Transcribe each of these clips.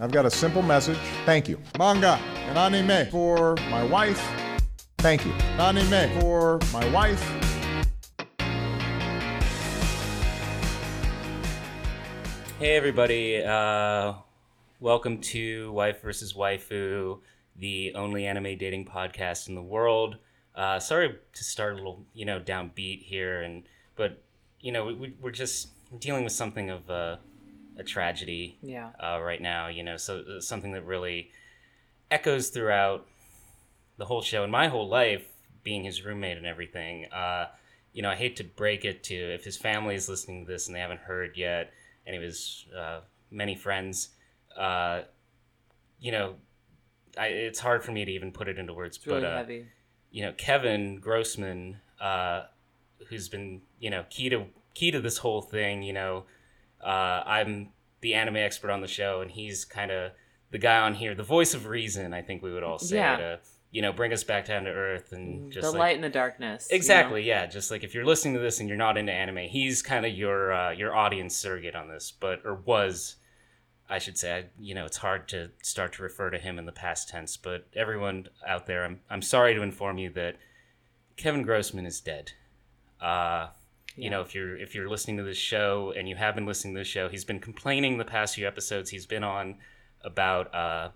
I've got a simple message. Thank you. Manga and anime for my wife. Thank you. Anime for my wife. Hey everybody, uh, welcome to Wife versus Waifu, the only anime dating podcast in the world. Uh, sorry to start a little, you know, downbeat here, and but you know we, we're just dealing with something of a, a tragedy Yeah. uh, right now. You know, so uh, something that really echoes throughout the whole show and my whole life, being his roommate and everything. Uh, you know, I hate to break it to if his family is listening to this and they haven't heard yet, any of his uh, many friends. Uh, you know, I, it's hard for me to even put it into words, It's really but uh, heavy. you know Kevin Grossman, uh, who's been you know key to key to this whole thing. You know, uh, I'm the anime expert on the show, and he's kind of the guy on here, the voice of reason. I think we would all say Yeah. to you know bring us back down to earth and just the like, light in the darkness. you know? Exactly, yeah. Just like if you're listening to this and you're not into anime, he's kind of your uh, your audience surrogate on this, but or was, I should say. I, you know, it's hard to start to refer to him in the past tense, but everyone out there, I'm I'm sorry to inform you that Kevin Grossman is dead. Uh, you Yeah. know, if you're if you're listening to this show and you have been listening to this show, he's been complaining the past few episodes he's been on about uh,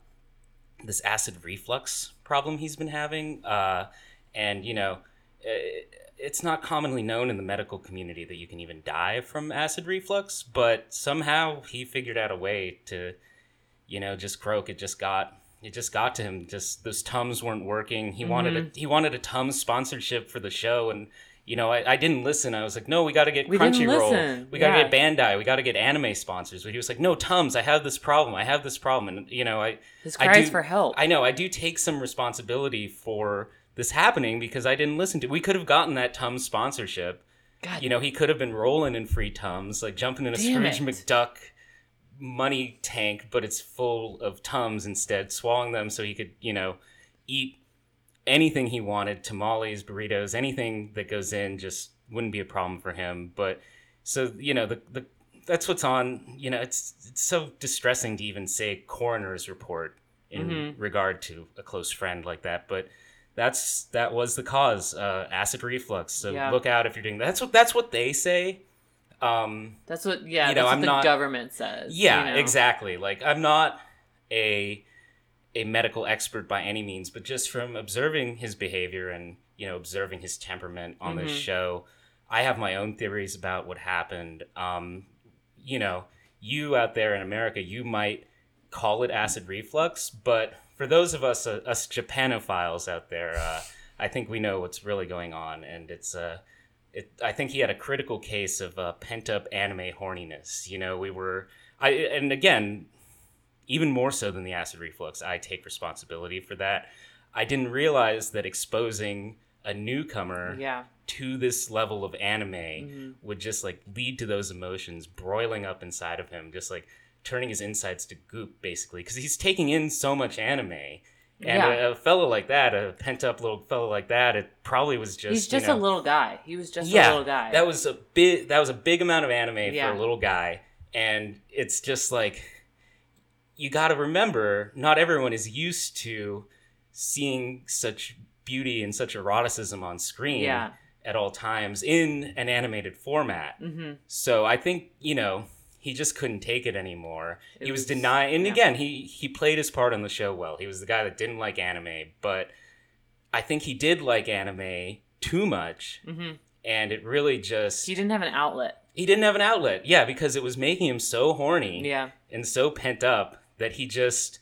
this acid reflux problem he's been having, uh, and you know, it, it's not commonly known in the medical community that you can even die from acid reflux, but somehow he figured out a way to, you know, just croak. It just got it just got to him. Just those tums weren't working. He wanted Mm-hmm. a he wanted a tums sponsorship for the show, and you know, I, I didn't listen. I was like, no, we got to get We Crunchyroll. We got to Yeah. get Bandai. We got to get anime sponsors. But he was like, no, Tums, I have this problem. I have this problem. And, you know, I. His I cries do- for help. I know. I do take some responsibility for this happening because I didn't listen to We could have gotten that Tums sponsorship. God, You know, he could have been rolling in free Tums, like jumping in a Damn Scrooge it. McDuck money tank, but it's full of Tums instead, swallowing them so he could, you know, eat anything he wanted tamales, burritos, anything that goes in just wouldn't be a problem for him. But so, you know, the, the that's what's on, you know, it's, it's so distressing to even say coroner's report in Mm-hmm. regard to a close friend like that. But that's that was the cause, uh, acid reflux. So Yeah. look out if you're doing that. That's what that's what they say. Um, that's what. Yeah, you know, that's what I'm the not- government says. yeah, you know? exactly. Like I'm not a a medical expert by any means, but just from observing his behavior and you know observing his temperament on this Mhm. show, I have my own theories about what happened. Um, you know, you out there in America, you might call it acid reflux, but for those of us uh, us Japanophiles out there, uh, I think we know what's really going on, and it's uh, it, I think he had a critical case of uh, pent up anime horniness. You know, we were, I, and again, even more so than the acid reflux, I take responsibility for that. I didn't realize that exposing a newcomer Yeah. to this level of anime Mhm. would just like lead to those emotions broiling up inside of him, just like turning his insides to goop, basically, because he's taking in so much anime. And Yeah. a, a fellow like that, a pent up little fellow like that, it probably was just He's just you know, a little guy. He was just yeah, a little guy. That was a big that was a big amount of anime Yeah. for a little guy. And it's just like you gotta remember, not everyone is used to seeing such beauty and such eroticism on screen Yeah. at all times in an animated format. hmm So I think, you know, he just couldn't take it anymore. It he was, was- denying and yeah. again, he he played his part on the show well. He was the guy that didn't like anime, but I think he did like anime too much hmm and it really just He didn't have an outlet. he didn't have an outlet. Yeah, because it was making him so horny Yeah. and so pent up that he just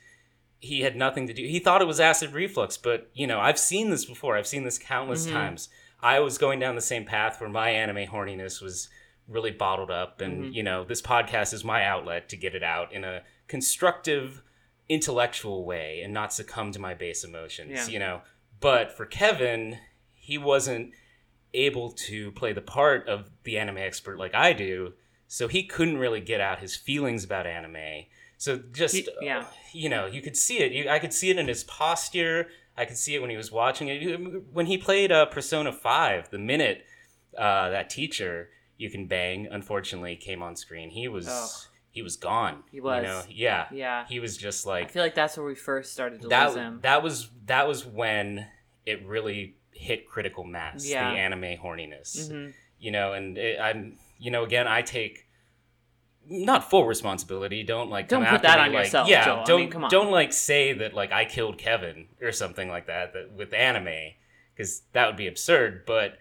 he had nothing to do. He thought it was acid reflux, but you know, I've seen this before. I've seen this countless Mhm. times. I was going down the same path where my anime horniness was really bottled up and Mhm. you know, this podcast is my outlet to get it out in a constructive intellectual way and not succumb to my base emotions, Yeah. you know. But for Kevin, he wasn't able to play the part of the anime expert like I do, so he couldn't really get out his feelings about anime. So just He- yeah. uh, you know, you could see it. You, I could see it in his posture. I could see it when he was watching it. When he played uh, Persona Five, the minute uh, that teacher you can bang, unfortunately, came on screen, he was Oh. he was gone. He was. You know? Yeah. Yeah. He was just like. I feel like that's where we first started to that. lose him. That was that was when it really hit critical mass. Yeah. The anime horniness. Mhm. You know, and it, I'm you know again I take not full responsibility. Don't like Don't come put after that me, on like, yourself, Yeah, Joel. Don't mean, come on. don't like say that like I killed Kevin or something like that, that with anime because that would be absurd. But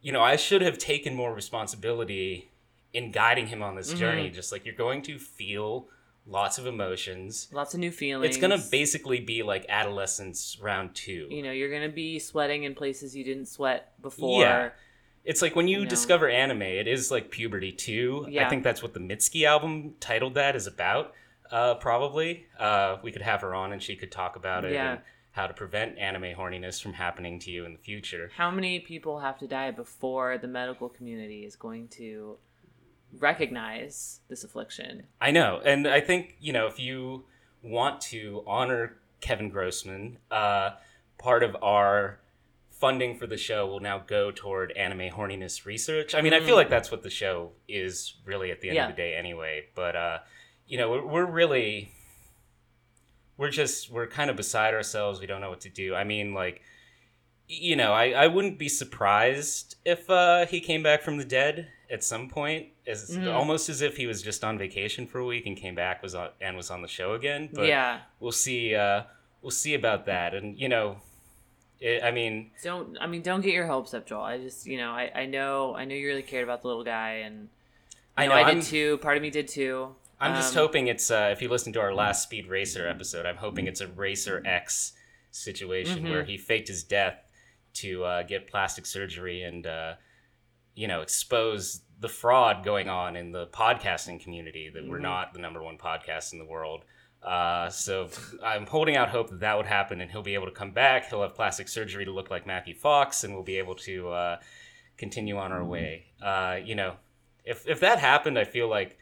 you know, I should have taken more responsibility in guiding him on this Mm-hmm. journey. Just like you're going to feel lots of emotions. Lots of new feelings. It's gonna basically be like adolescence round two. You know, you're gonna be sweating in places you didn't sweat before. Yeah. It's like when you know. discover anime, it is like puberty too. I think that's what the Mitski album titled that is about. Uh, probably. Uh, we could have her on and she could talk about it Yeah. and how to prevent anime horniness from happening to you in the future. How many people have to die before the medical community is going to recognize this affliction? I know, and I think you know if you want to honor Kevin Grossman, uh, part of our funding for the show will now go toward anime horniness research. I mean, I feel like that's what the show is really at the end Mm. Yeah. of the day, anyway. But uh, you know, we're, we're really we're just we're kind of beside ourselves. We don't know what to do. I mean, like you know, I, I wouldn't be surprised if uh, he came back from the dead at some point, as Mhm. almost as if he was just on vacation for a week and came back was on and was on the show again. But yeah. we'll see. Uh, we'll see about that. And you know, it, I mean, Don't I mean don't get your hopes up, Joel. I just you know, I, I know I know you really cared about the little guy and I I know I I'm- did too. Part of me did too. I'm just Um, hoping it's. Uh, if you listen to our last Speed Racer episode, I'm hoping it's a Racer X situation Mhm. where he faked his death to uh, get plastic surgery and uh, you know expose the fraud going on in the podcasting community that we're Mhm. not the number one podcast in the world. Uh, so I'm holding out hope that that would happen and he'll be able to come back. He'll have plastic surgery to look like Matthew Fox, and we'll be able to uh, continue on our way. Uh, you know, if if that happened, I feel like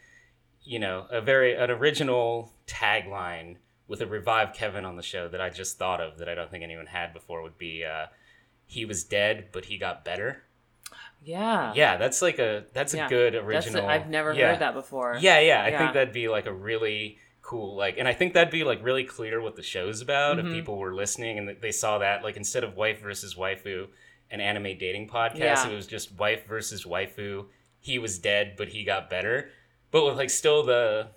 you know a very an original tagline with a revived Kevin on the show that I just thought of that I don't think anyone had before would be uh, he was dead but he got better. Yeah. Yeah, that's like a that's a Yeah. good That's original. a, I've never yeah. heard that before. Yeah, yeah, I Yeah. think that'd be like a really cool like and I think that'd be like really clear what the show's about Mhm. if people were listening and they saw that like instead of wife versus waifu an anime dating podcast Yeah. it was just wife versus waifu he was dead but he got better but with like still the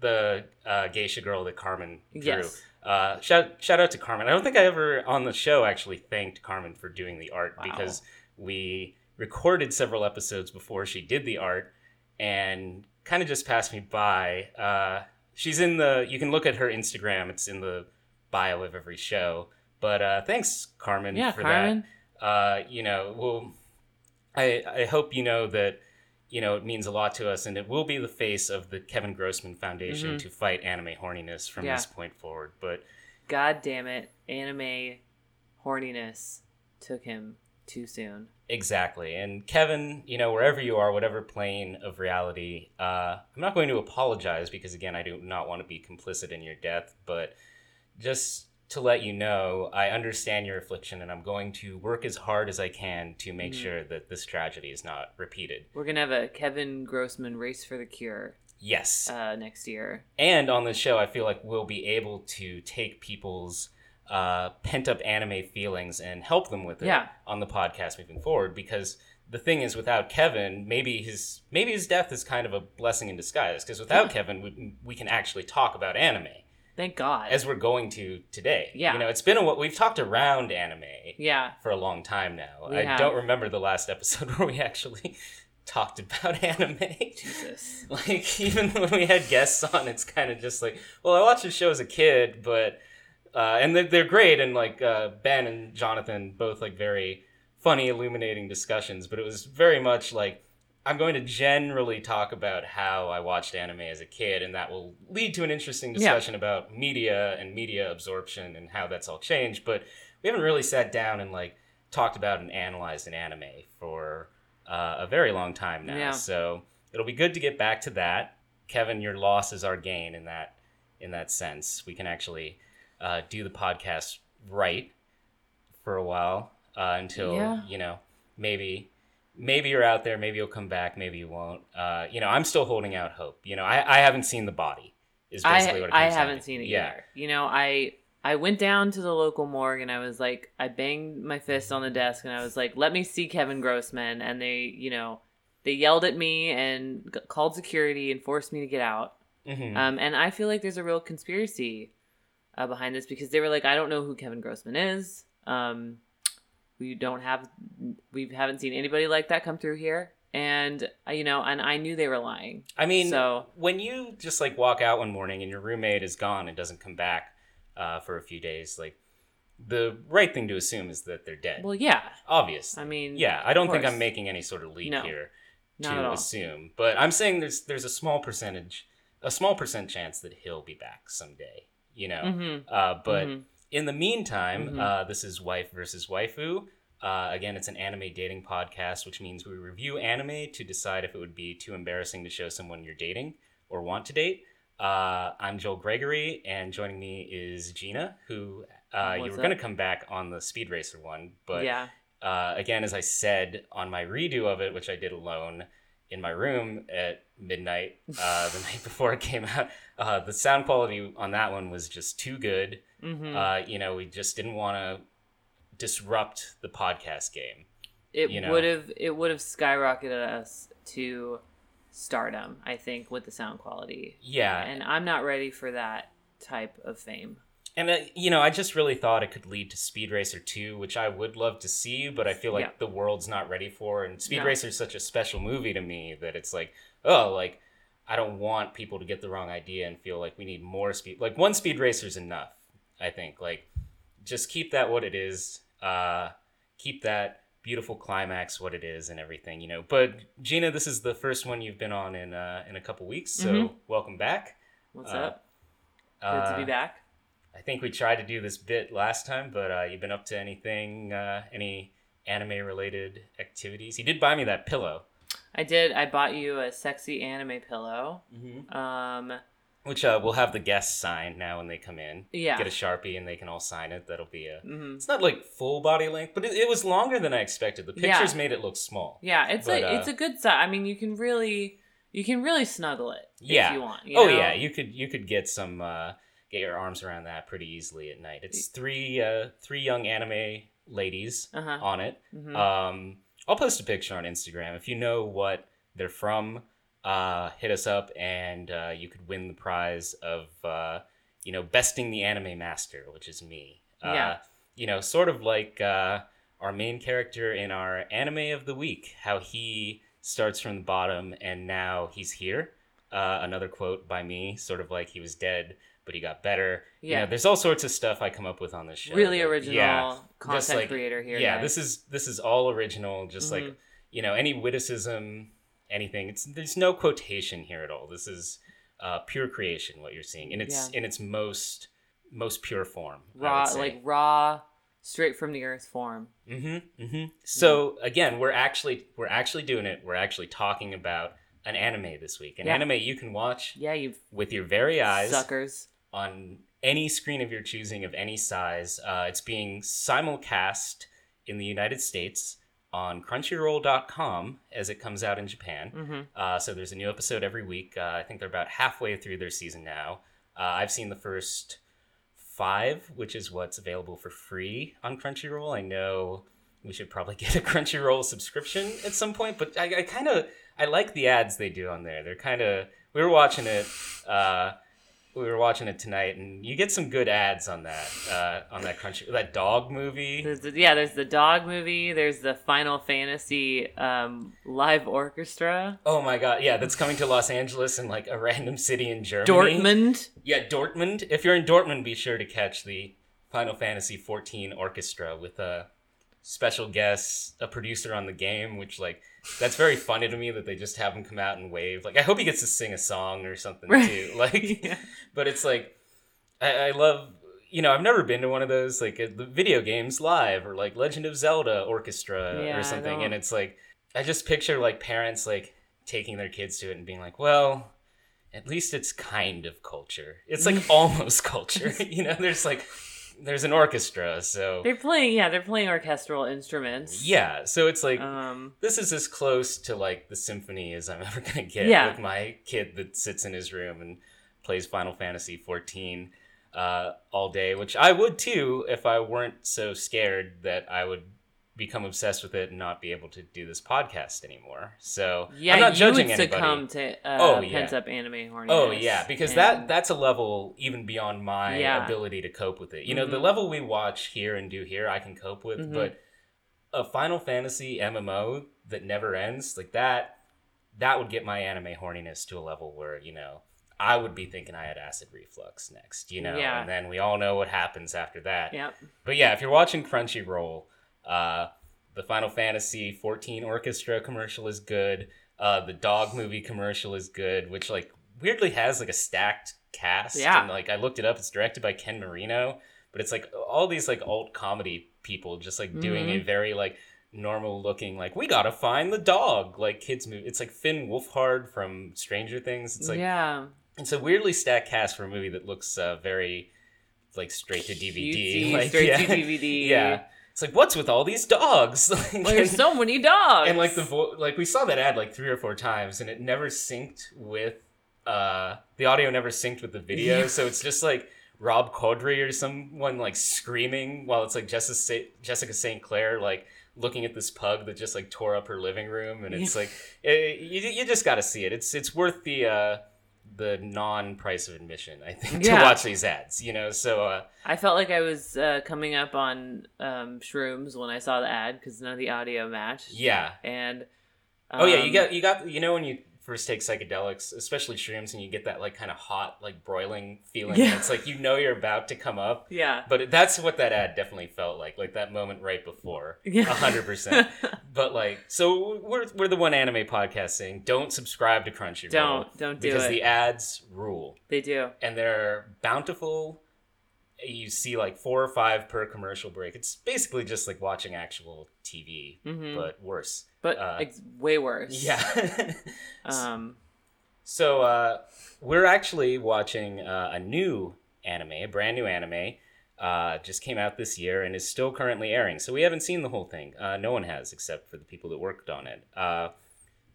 the uh, geisha girl that Carmen drew. Yes. Uh, shout shout out to Carmen. I don't think I ever on the show actually thanked Carmen for doing the art Wow. because we recorded several episodes before she did the art and kind of just passed me by. Uh, she's in the. You can look at her Instagram. It's in the bio of every show. But uh, thanks, Carmen, Yeah, for Carmen. that. Uh, you know, well, I I hope you know that. You know, it means a lot to us, and it will be the face of the Kevin Grossman Foundation Mhm. to fight anime horniness from Yeah. this point forward. But God damn it. Anime horniness took him too soon. Exactly. And Kevin, you know, wherever you are, whatever plane of reality, uh, I'm not going to apologize because, again, I do not want to be complicit in your death, but just to let you know, I understand your affliction and I'm going to work as hard as I can to make Mhm. sure that this tragedy is not repeated. We're gonna have a Kevin Grossman race for the cure Yes. uh, next year. and on this show, I feel like we'll be able to take people's uh, pent up anime feelings and help them with it Yeah. on the podcast moving forward. Because the thing is, without Kevin, maybe his maybe his death is kind of a blessing in disguise. Because without Yeah. Kevin, we, we can actually talk about anime Thank God. as we're going to today. Yeah. you know, it's been a. We've talked around anime yeah. for a long time now. We I have. don't remember the last episode where we actually talked about anime. Jesus. Like even when we had guests on, it's kind of just like, well, I watched the show as a kid, but uh, and they're, they're great, and like uh, Ben and Jonathan both like very funny, illuminating discussions. But it was very much like I'm going to generally talk about how I watched anime as a kid, and that will lead to an interesting Yeah. discussion about media and media absorption and how that's all changed. But we haven't really sat down and like talked about and analyzed an anime for uh, a very long time now. Yeah. So it'll be good to get back to that. Kevin, your loss is our gain in that in that sense. We can actually uh, do the podcast right for a while uh, until Yeah. you know maybe maybe you're out there, maybe you'll come back, maybe you won't. Uh, you know, I'm still holding out hope. You know, I, I haven't seen the body. Is basically I what it I comes down haven't to. seen it yeah. either. You know, I I went down to the local morgue and I was like, I banged my fist on the desk and I was like, let me see Kevin Grossman. And they, you know, they yelled at me and called security and forced me to get out. Mhm. Um, and I feel like there's a real conspiracy uh, behind this because they were like, I don't know who Kevin Grossman is. Um, we don't have, we haven't seen anybody like that come through here. And uh, you know, and I knew they were lying. I mean, So- when you just like walk out one morning and your roommate is gone and doesn't come back uh, for a few days, like the right thing to assume is that they're dead. Well, yeah. Obvious. I mean, yeah, I don't think I'm making any sort of leap No, here to assume, but I'm saying there's there's a small percentage, a small percent chance that he'll be back someday. You know, Mhm. uh, but Mhm. in the meantime, Mhm. uh, this is Wife versus Waifu. Uh, again, it's an anime dating podcast, which means we review anime to decide if it would be too embarrassing to show someone you're dating or want to date. Uh, I'm Joel Gregory, and joining me is Gina, who uh, you were going to come back on the Speed Racer one, but yeah. uh, again, as I said on my redo of it, which I did alone in my room at midnight uh, the night before it came out, uh, the sound quality on that one was just too good. hmm Uh, you know, we just didn't want to disrupt the podcast game. it you know. would have it would have skyrocketed us to stardom. I think with the sound quality, Yeah, and I'm not ready for that type of fame. and uh, you know, I just really thought it could lead to Speed Racer 2, which I would love to see, but I feel like Yeah. the world's not ready for. And Speed No. Racer is such a special movie to me that it's like, oh, like I don't want people to get the wrong idea and feel like we need more speed. Like one Speed Racer is enough. I think like just keep that what it is. Uh, keep that beautiful climax what it is and everything, you know. But Gina, this is the first one you've been on in uh, in a couple weeks, so Mhm. welcome back. What's Uh, up? Good to Uh, be back. I think we tried to do this bit last time, but uh, you've been up to anything, uh, any anime related activities? You did buy me that pillow, I did. I bought you a sexy anime pillow. mm-hmm. Um, which uh, we'll have the guests sign now when they come in. Yeah. Get a sharpie and they can all sign it. That'll be a. mhm. It's not like full body length, but it, it was longer than I expected. The Yeah. pictures made it look small. Yeah, it's But, a uh, it's a good size. I mean, you can really you can really snuggle it Yeah. if you want. you oh know? yeah, you could you could get some uh, get your arms around that pretty easily at night. It's three uh, three young anime ladies Uh-huh. on it. Mhm. Um, I'll post a picture on Instagram if you know what they're from. Uh, hit us up and uh, you could win the prize of uh, you know besting the anime master, which is me. Uh, Yeah. You know, sort of like uh, our main character in our anime of the week, how he starts from the bottom and now he's here. Uh, another quote by me, sort of like he was dead, but he got better. You Yeah. know, there's all sorts of stuff I come up with on this show. really original yeah, content like- creator here. yeah, guys. this is this is all original. Just like Mhm. you know, any witticism, anything. It's there's no quotation here at all. This is uh, pure creation. What you're seeing in its Yeah. in its most most pure form. raw, like raw, straight from the earth form. Mm-hmm. Mm-hmm. So again, we're actually we're actually doing it. We're actually talking about an anime this week. An Yeah. anime you can watch Yeah, you with your very eyes suckers. On any screen of your choosing of any size. Uh, it's being simulcast in the United States on Crunchyroll.com as it comes out in Japan. hmm Uh, so there's a new episode every week. Uh, I think they're about halfway through their season now. Uh, I've seen the first five, which is what's available for free on Crunchyroll. I know we should probably get a Crunchyroll subscription at some point, but I, I kind of I like the ads they do on there. They're kind of we were watching it. Uh, we were watching it tonight, and you get some good ads on that uh, on that Crunchy that dog movie. There's the, yeah, there's the dog movie. There's the Final Fantasy um, live orchestra. Oh my god, yeah, that's coming to Los Angeles and like a random city in Germany. Dortmund. Yeah, Dortmund. If you're in Dortmund, be sure to catch the Final Fantasy XIV orchestra with a special guest, a producer on the game, which like that's very funny to me that they just have him come out and wave. Like I hope he gets to sing a song or something Right. too. Like Yeah. but it's like I, I love you know, I've never been to one of those like the video games live or like Legend of Zelda orchestra Yeah, or something, and it's like I just picture like parents like taking their kids to it and being like, well, at least it's kind of culture. It's like almost culture, you know. There's like there's an orchestra, so They're playing, yeah, they're playing orchestral instruments. yeah, so it's like Um, this is as close to like the symphony as I'm ever gonna get Yeah. with my kid that sits in his room and plays Final Fantasy 14 uh, all day, which I would too if I weren't so scared that I would become obsessed with it and not be able to do this podcast anymore. So yeah, I'm not you judging would anybody. succumb to uh, Oh, yeah. pent up anime horniness. Oh yeah, because and- that that's a level even beyond my Yeah. ability to cope with it. You know, the Mhm. level we watch here and do here, I can cope with, Mhm. but a Final Fantasy MMO that never ends, like that, that would get my anime horniness to a level where you know I would be thinking I had acid reflux next. You know, Yeah. and then we all know what happens after that. Yep. But yeah, if you're watching Crunchyroll, uh, the Final Fantasy 14 orchestra commercial is good. Uh, the dog movie commercial is good, which like weirdly has like a stacked cast. Yeah. And like I looked it up, it's directed by Ken Marino, but it's like all these like alt comedy people just like doing Mm-hmm. a very like normal looking like we gotta find the dog like kids movie. It's like Finn Wolfhard from Stranger Things. It's like yeah. it's a weirdly stacked cast for a movie that looks uh, very like straight to DVD. Cutesy, like, straight yeah. to DVD. Yeah. It's like what's with all these dogs? Like, Well, there's so many dogs. and like the vo- like we saw that ad like three or four times and it never synced with uh the audio never synced with the video Yeah. so it's just like Rob Corddry or someone like screaming while it's like Jessica Sa- Jessica St. Clair like looking at this pug that just like tore up her living room and it's like eh, you, you just got to see it it's it's worth the uh the non price of admission I think to watch these ads you know? So uh I felt like I was uh, coming up on um, shrooms when I saw the ad because none of the audio matched. yeah. And Oh yeah, you um, got you got you know when you first take psychedelics, especially shrooms, and you get that like kind of hot, like broiling feeling. Yeah. It's like you know you're about to come up. Yeah. But that's what that ad definitely felt like, like that moment right before, a Yeah. hundred percent. But like, so we're we're the one anime podcast saying don't subscribe to Crunchyroll. Don't- don't do because it. the ads rule, They do. and they're bountiful. You see like four or five per commercial break. It's basically just like watching actual TV, Mhm. but worse. But Uh, it's way worse. Yeah. Um. So uh, we're actually watching uh, a new anime, a brand new anime. Uh, just came out this year and is still currently airing. So we haven't seen the whole thing. Uh, no one has, except for the people that worked on it. Uh,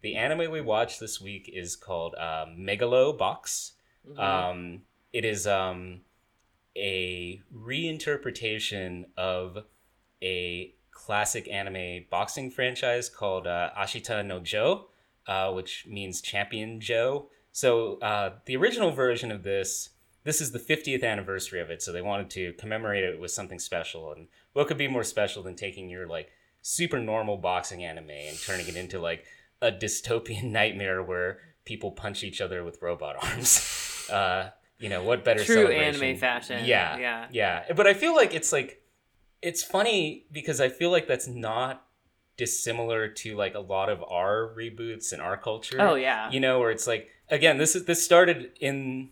the anime we watched this week is called uh, Megalo Box. mhm. Um, it is um, a reinterpretation of a classic anime boxing franchise called uh, Ashita no Joe, uh, which means Champion Joe. So uh, the original version of this, this is the 50th anniversary of it, so they wanted to commemorate it with something special. And what could be more special than taking your like super normal boxing anime and turning it into like a dystopian nightmare where people punch each other with robot arms? You know what better True celebration? anime fashion. Yeah, Yeah. yeah. But I feel like it's like it's funny because I feel like that's not dissimilar to like a lot of our reboots in our culture. Oh yeah. You know, where it's like again, this is this started in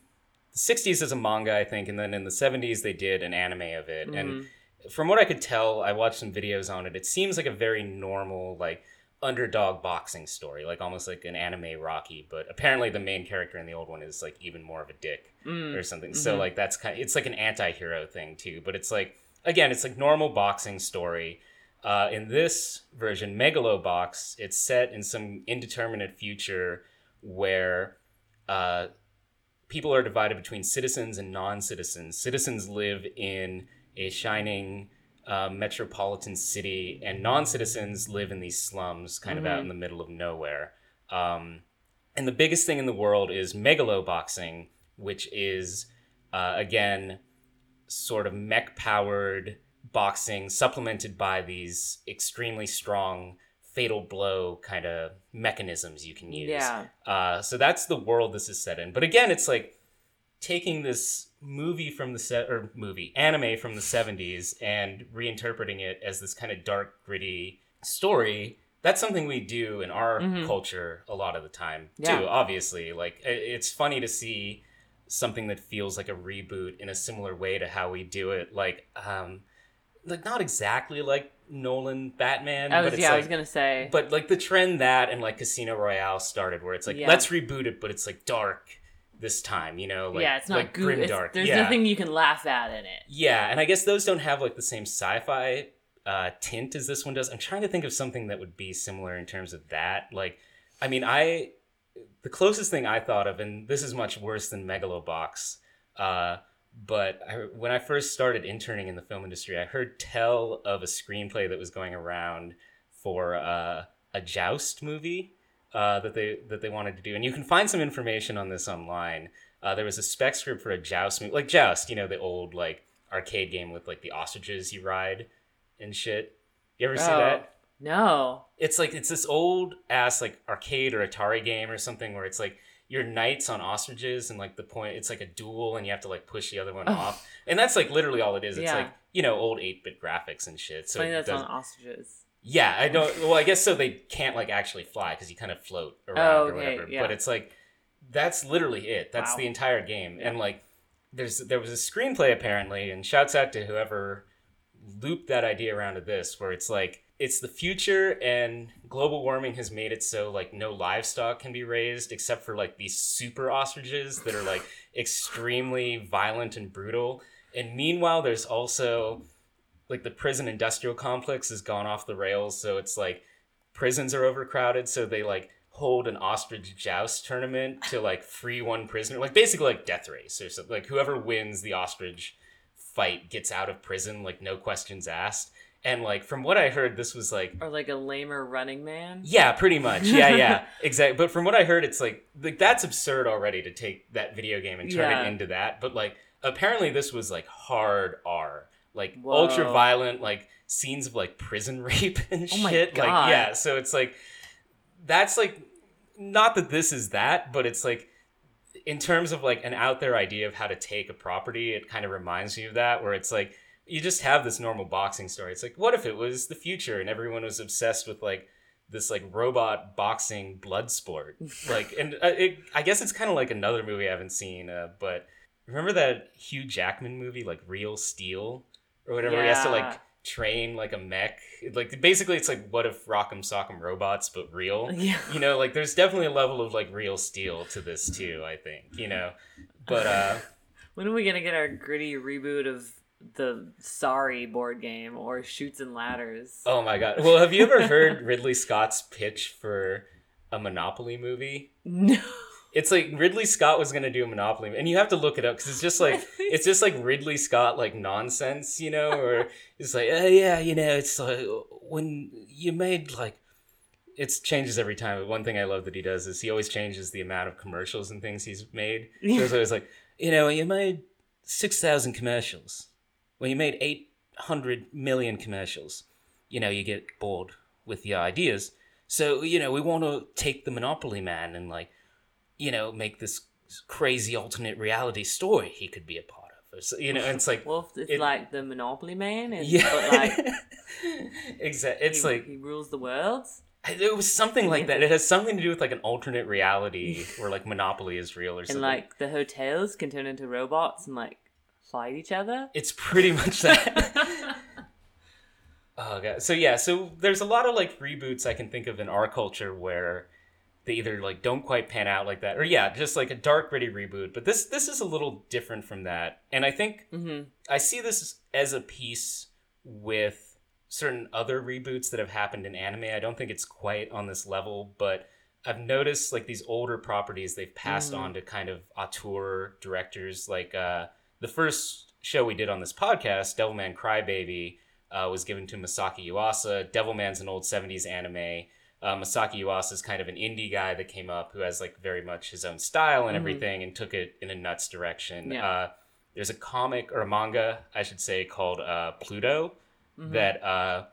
the 60s as a manga, I think, and then in the 70s they did an anime of it. Mm-hmm. And from what I could tell, I watched some videos on it. It seems like a very normal like underdog boxing story, like almost like an anime Rocky, but apparently the main character in the old one is like even more of a dick Mm. or something. So Mhm. like that's kind of, it's like an anti-hero thing too, but it's like again, it's like normal boxing story. Uh, in this version, Megalobox, it's set in some indeterminate future where uh, people are divided between citizens and non-citizens. Citizens live in a shining uh, metropolitan city, and non-citizens live in these slums, kind of out Mhm. in the middle of nowhere. Um, and the biggest thing in the world is megaloboxing, which is uh, again sort of mech powered boxing supplemented by these extremely strong fatal blow kind of mechanisms you can use. Yeah. Uh, so that's the world this is set in. But again, it's like taking this movie from the set or movie anime from the 70s and reinterpreting it as this kind of dark gritty story that's something we do in our Mhm. culture a lot of the time Yeah. too obviously like it's funny to see something that feels like a reboot in a similar way to how we do it like um like not exactly like nolan batman I but was it's yeah. I was gonna say. but like the trend that and like Casino Royale started, where it's like Yeah. let's reboot it, but it's like dark this time. You know, like yeah, it's not like goo- grimdark. There's yeah. nothing you can laugh at in it. Yeah, and I guess those don't have like the same sci-fi uh, tint as this one does. I'm trying to think of something that would be similar in terms of that. Like, I mean, I the closest thing I thought of, and this is much worse than Megalobox. Uh, but I, when I first started interning in the film industry, I heard tell of a screenplay that was going around for uh, a Joust movie uh, that they that they wanted to do, and you can find some information on this online. Uh, there was a spec script for a Joust movie, like Joust, you know, the old like arcade game with like the ostriches you ride and shit. You ever see Oh, that? No. It's like it's this old ass like arcade or Atari game or something where it's like your knights on ostriches and like the point it's like a duel and you have to like push the other one Oh. off and that's like literally all it is. It's Yeah. like you know old eight bit graphics and shit. So that's does- on ostriches. Yeah, I don't. Well, I guess so. They can't like actually fly because you kind of float around Oh, or whatever. yeah. But it's like that's literally it. That's Wow. the entire game. And like, there's there was a screenplay apparently, and shouts out to whoever looped that idea around to this, where it's like it's the future and global warming has made it so like no livestock can be raised except for like these super ostriches that are like extremely violent and brutal. And meanwhile, there's also like the prison industrial complex has gone off the rails so it's like prisons are overcrowded so they like hold an ostrich joust tournament to like free one prisoner like basically like death race or something like whoever wins the ostrich fight gets out of prison like no questions asked and like from what i heard this was like Or like a lamer running man. yeah, pretty much. Yeah, yeah, exactly. But from what I heard, it's like like that's absurd already to take that video game and turn Yeah. it into that. But like apparently this was like hard R, like Whoa. ultra violent, like scenes of like prison rape and Oh my shit. God. Like yeah, so it's like that's like not that this is that, but it's like in terms of like an out there idea of how to take a property, it kind of reminds me of that, where it's like you just have this normal boxing story. It's like, what if it was the future and everyone was obsessed with like this like robot boxing blood sport? Like, and uh, it, I guess it's kind of like another movie I haven't seen, uh, but remember that Hugh Jackman movie, like Real Steel or whatever? where He has to like train like a mech. Like basically, it's like what if Rock'em Sock'em robots but real? Yeah. you know like there's definitely a level of like real steel to this too i think you know but uh When are we gonna get our gritty reboot of the Sorry board game or Chutes and Ladders? oh my god well have you ever heard ridley scott's pitch for a monopoly movie No. It's like ridley scott was gonna do a monopoly and you have to look it up because it's just like it's just like ridley scott like nonsense you know or it's like oh yeah you know it's like when you made like it changes every time. But one thing i love that he does is he always changes the amount of commercials and things he's made. So it's always like you know when you made 6000 commercials when you made 800 million commercials you know you get bored with your ideas. So you know we want to take the monopoly man and like you know make this crazy alternate reality story he could be a part of so, you know it's like Well, it's It- like the Monopoly Man, and yeah like exactly it's he, like he rules the world. it was something like that it has something to do with like an alternate reality where like monopoly is real or And something like the hotels can turn into robots and like fight each other. it's pretty much that Oh god. So yeah, so there's a lot of like reboots I can think of in our culture where they either like don't quite pan out like that, or yeah, just like a dark gritty reboot. But this this is a little different from that, and I think hmm I see this as a piece with certain other reboots that have happened in anime. I don't think it's quite on this level, but I've noticed like these older properties they've passed Mm. on to kind of auteur directors. Like uh, the first show we did on this podcast, Devilman Crybaby, uh, was given to Masaki Yuasa. Devilman's an old '70s anime. Uh, Masaki Yuasa is kind of an indie guy that came up who has like very much his own style and Mhm. everything, and took it in a nuts direction. Yeah. Uh, there's a comic or a manga, I should say, called uh, Pluto that uh,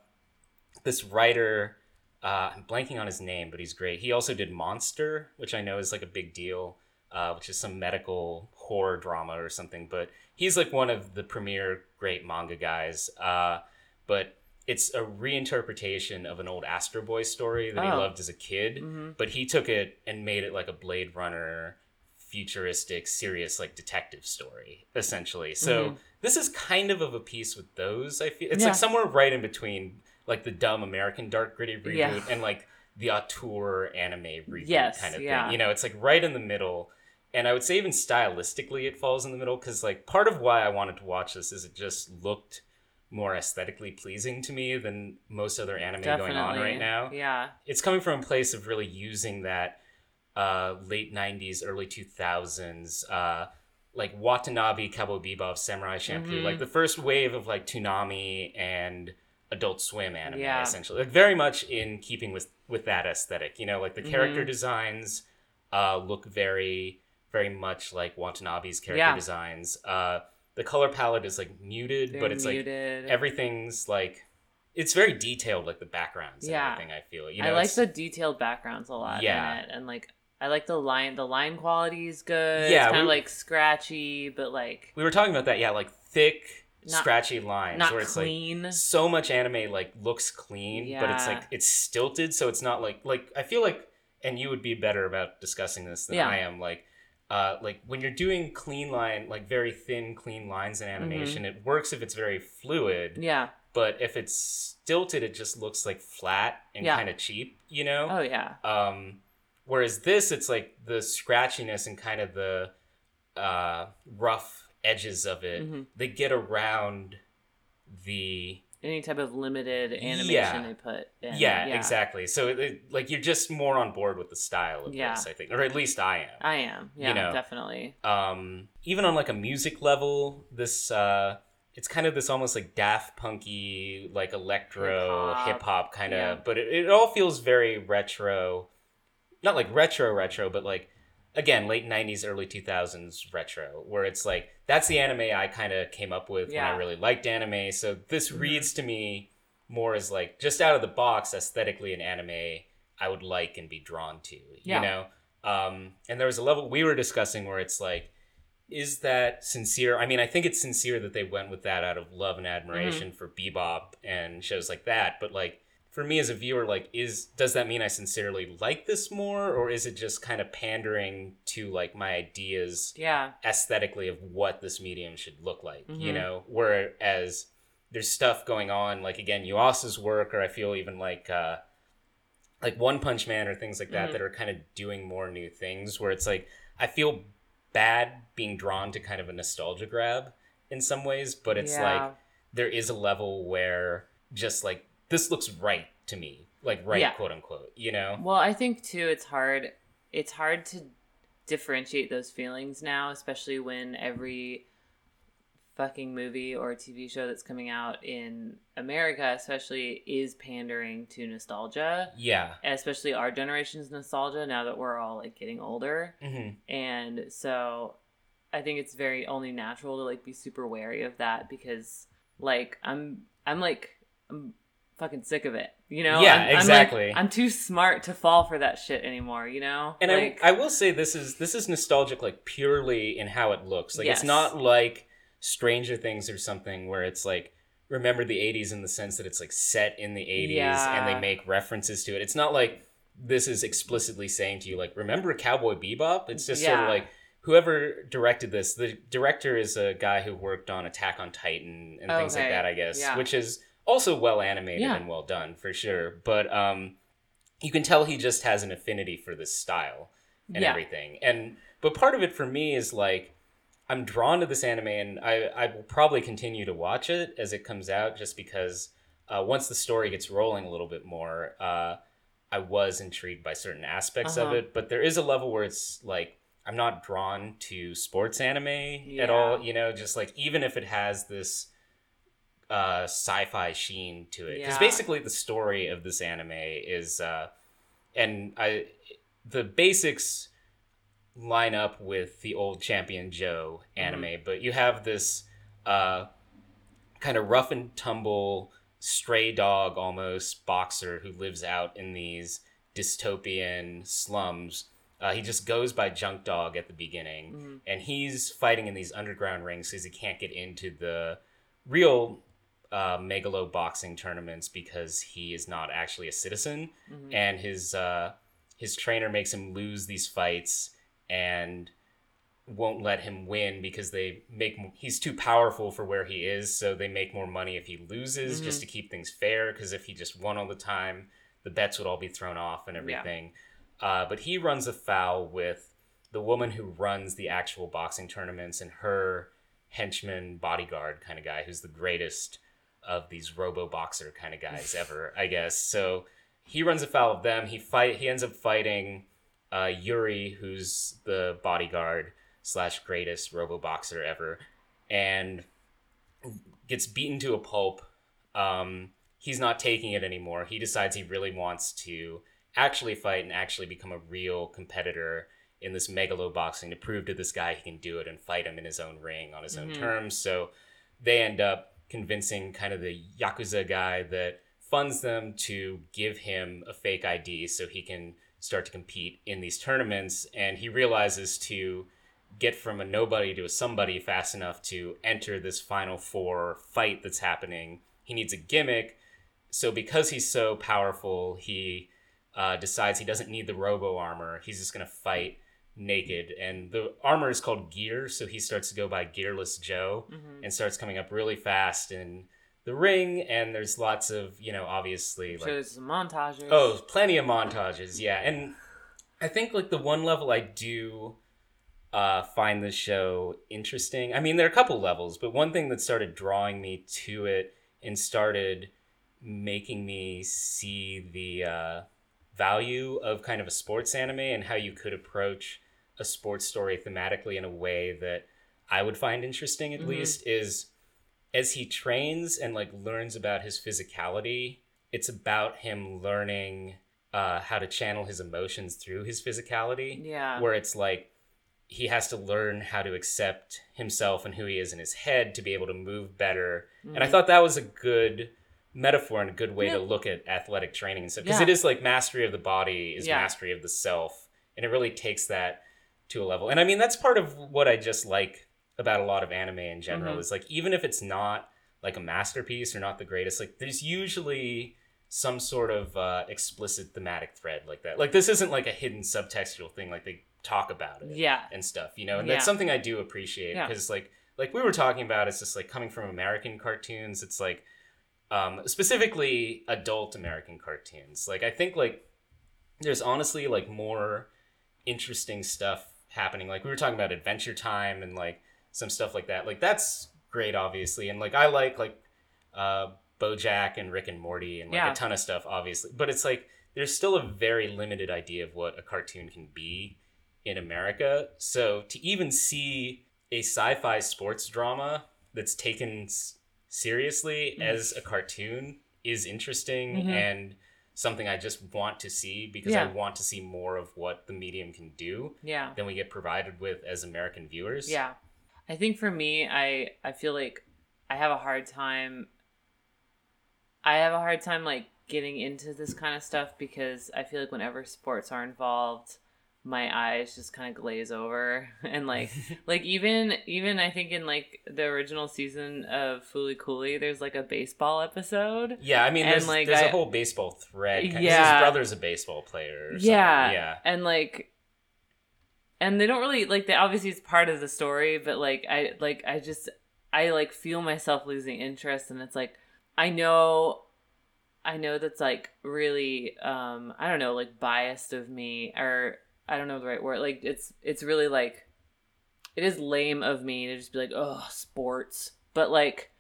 this writer, uh, I'm blanking on his name, but he's great. He also did Monster, which I know is like a big deal, uh, which is some medical horror drama or something. But he's like one of the premier great manga guys. Uh, but it's a reinterpretation of an old Astro Boy story that he Oh. loved as a kid. Mhm. But he took it and made it like a Blade Runner futuristic serious like detective story essentially so Mhm. this is kind of of a piece with those i feel it's Yeah. like somewhere right in between like the dumb american dark gritty reboot Yeah. and like the auteur anime reboot Yes, kind of yeah. thing you know it's like right in the middle and I would say even stylistically it falls in the middle because like part of why I wanted to watch this is it just looked more aesthetically pleasing to me than most other anime Definitely. going on right now. Yeah. It's coming from a place of really using that uh, late '90s, early 2000s, uh, like Watanabe, Cowboy Bebop, Samurai Champloo, Mhm. like the first wave of like Toonami and Adult Swim anime, Yeah. essentially, like very much in keeping with with that aesthetic. You know, like the character Mhm. designs uh, look very, very much like Watanabe's character Yeah. designs. Uh, the color palette is like muted, Very but it's like everything's like it's very detailed, like the backgrounds and Yeah. everything. I feel you know, I like the detailed backgrounds a lot Yeah. in it, and like I like the line. The line quality is good. Yeah, it's kind of like scratchy, but like we were talking about that. Yeah, like thick, Not- scratchy lines not where it's clean. like so much anime like looks clean, but it's like it's stilted, so it's not like like I feel like, and you would be better about discussing this than Yeah. I am. Like, uh, like when you're doing clean line, like very thin, clean lines in animation, it works if it's very fluid. Mm-hmm. yeah. But if it's stilted, it just looks like flat and Yeah. kind of cheap. You know. Oh yeah. Um, whereas this, it's like the scratchiness and kind of the uh, rough edges of it. Mhm. They get around the Any type of limited animation Yeah. they put in. yeah, exactly. So it, it- like you're just more on board with the style of Yeah. this, I think, or at least I am. I am. Yeah, know. definitely. um, even on like a music level, this uh, it's kind of this almost like Daft Punky, like electro hip hop kind of, Yeah. but it, it all feels very retro. Not like retro retro, but like again late '90s, early 2000s retro, where it's like that's the anime I kind of came up with when I really liked anime. So this Mhm. reads to me more as like just out of the box aesthetically an anime I would like and be drawn to. Yeah. You know, um, and there was a level we were discussing where it's like is that sincere? I mean, I think it's sincere that they went with that out of love and admiration for Bebop and shows like that. But like for me as a viewer, like is does that mean I sincerely like this more, or is it just kind of pandering to like my ideas Yeah. aesthetically of what this medium should look like? You Mhm. know, whereas there's stuff going on like again Yuasa's work, or I feel even like. uh like One Punch Man or things like that Mhm. that are kind of doing more new things where it's like I feel bad being drawn to kind of a nostalgia grab in some ways, but it's Yeah. like there is a level where just like this looks right to me, like right, Yeah. quote unquote, you know? Well, I think too it's hard it's hard to differentiate those feelings now, especially when every fucking movie or TV show that's coming out in America especially is pandering to nostalgia. Yeah. Especially our generation's nostalgia now that we're all like getting older. hmm And so I think it's very only natural to like be super wary of that because like I'm I'm like I'm fucking sick of it. You know? Yeah, I'm, I'm, like- exactly. I'm, too smart to fall for that shit anymore, you know? And like, I, I will say this is this is nostalgic like purely in how it looks. Like Yes. it's not like Stranger Things or something where it's like remember the 80s in the sense that it's like set in the 80s and they make references to it. It's not like this is explicitly saying to you like remember Cowboy Bebop? It's just sort of like whoever directed this, the director is a guy who worked on Attack on Titan and things like that, I guess, Yeah. which is also well animated Yeah. and well done for sure. But um you can tell he just has an affinity for this style and Yeah. everything. And but part of it for me is like I'm drawn to this anime, and I I will probably continue to watch it as it comes out, just because uh, once the story gets rolling a little bit more, uh, I was intrigued by certain aspects of Uh-huh. it. But there is a level where it's like I'm not drawn to sports anime at all. You know, just like even if it has this uh, sci-fi sheen to it, because Yeah. basically the story of this anime is, uh, and I the basics line up with the old Champion Joe anime, Mm-hmm. but you have this uh, kind of rough and tumble stray dog almost boxer who lives out in these dystopian slums. Uh, he just goes by Junk Dog at the beginning, Mhm. and he's fighting in these underground rings because he can't get into the real uh, megalo boxing tournaments because he is not actually a citizen, Mhm. and his uh, his trainer makes him lose these fights and won't let him win because they make he's too powerful for where he is so they make more money if he loses just Mhm. to keep things fair because if he just won all the time the bets would all be thrown off and everything uh, but he runs afoul with the woman who runs the actual boxing tournaments and her henchman bodyguard kind of guy who's the greatest of these robo boxer kind of guys ever, I guess. So he runs afoul of them. He fight. He ends up fighting uh, Yuri, who's the bodyguard slash greatest robo boxer ever, and gets beaten to a pulp. Um, he's not taking it anymore. He decides he really wants to actually fight and actually become a real competitor in this megalo boxing to prove to this guy he can do it and fight him in his own ring on his own terms. So they end up convincing kind of the yakuza guy that funds them to give him a fake ID so he can start to compete in these tournaments. And he realizes to get from a nobody to a somebody fast enough to enter this final four fight that's happening. He needs a gimmick. So because he's so powerful he uh, decides he doesn't need the robo armor. He's just going to fight naked and the armor is called gear so he starts to go by gearless joe and starts coming up really fast in the ring and there's lots of you know obviously like montages. Oh, plenty of montages, yeah. And I think like the one level I do uh, find the show interesting. I mean, there are a couple levels, but one thing that started drawing me to it and started making me see the uh, value of kind of a sports anime and how you could approach a sports story thematically in a way that I would find interesting at least is as he trains and like learns about his physicality, it's about him learning uh, how to channel his emotions through his physicality. Yeah. Where it's like he has to learn how to accept himself and who he is in his head to be able to move better. And I thought that was a good metaphor and a good way to Mm-hmm. Look at athletic training and stuff because Yeah. it is like mastery of the body is Yeah. mastery of the self and it really takes that to a level and i mean that's part of what i just like about a lot of anime in general Mhm. is like even if it's not like a masterpiece or not the greatest like there's usually some sort of uh, explicit thematic thread like that like this isn't like a hidden subtextual thing like they talk about it Yeah. and stuff you know and Yeah. that's something i do appreciate Yeah. because like like we were talking about it's just like coming from american cartoons it's like um specifically adult american cartoons like i think like there's honestly like more interesting stuff happening like we were talking about adventure time and like some stuff like that like that's great obviously and like i like like uh bojack and rick and morty and like Yeah. a ton of stuff obviously but it's like there's still a very limited idea of what a cartoon can be in America. So to even see a sci-fi sports drama that's taken seriously as a cartoon is interesting Mhm. and something I just want to see because Yeah. I want to see more of what the medium can do Yeah. than we get provided with as American viewers. Yeah. I think for me, I I feel like I have a hard time I have a hard time like getting into this kind of stuff because I feel like whenever sports are involved, my eyes just kind of glaze over and like like even even I think in like the original season of Fooly Cooley, there's like a baseball episode. Yeah, I mean, And, there's, like, there's a I- whole baseball thread. Yeah. his brother's a baseball player. Yeah. yeah. And like and they don't really like they obviously it's part of the story, but like I like I just I like feel myself losing interest and it's like I know I know that's like really um I don't know, like biased of me or I don't know the right word. Like it's it's really like it is lame of me to just be like, "Oh, sports." But like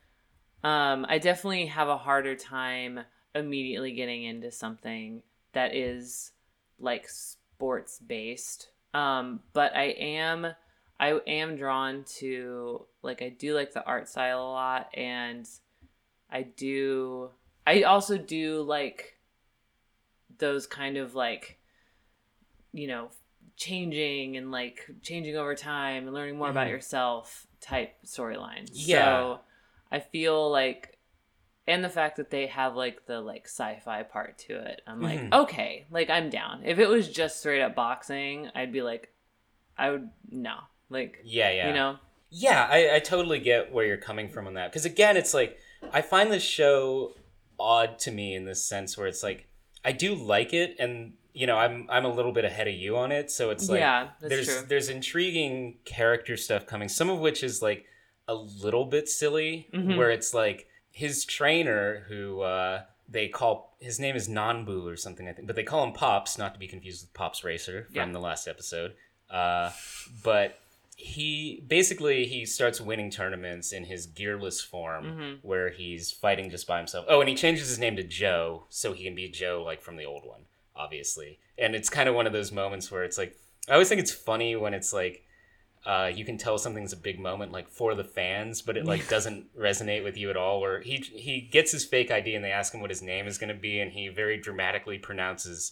um I definitely have a harder time immediately getting into something that is like sports based. Um but I am I am drawn to like I do like the art style a lot and I do I also do like those kind of like you know changing and like changing over time and learning more about Mhm. yourself type storylines. Yeah. So I feel like and the fact that they have like the like sci-fi part to it. I'm like, Mhm. okay, like I'm down. If it was just straight up boxing, I'd be like I would no. Like Yeah, yeah. you know? Yeah, I, I totally get where you're coming from on that. Because again, it's like I find this show odd to me in this sense where it's like I do like it, and you know I'm I'm a little bit ahead of you on it, so it's like yeah, there's true. there's intriguing character stuff coming, some of which is like a little bit silly, Mhm. where it's like his trainer who uh, they call his name is Nanbu or something I think, but they call him Pops, not to be confused with Pops Racer from Yeah. the last episode. Uh, but he basically he starts winning tournaments in his gearless form Mm-hmm. where he's fighting just by himself. Oh, and he changes his name to Joe so he can be Joe like from the old one, obviously. And it's kind of one of those moments where it's like I always think it's funny when it's like uh, you can tell something's a big moment like for the fans, but it like doesn't resonate with you at all. Where he he gets his fake ID and they ask him what his name is going to be, and he very dramatically pronounces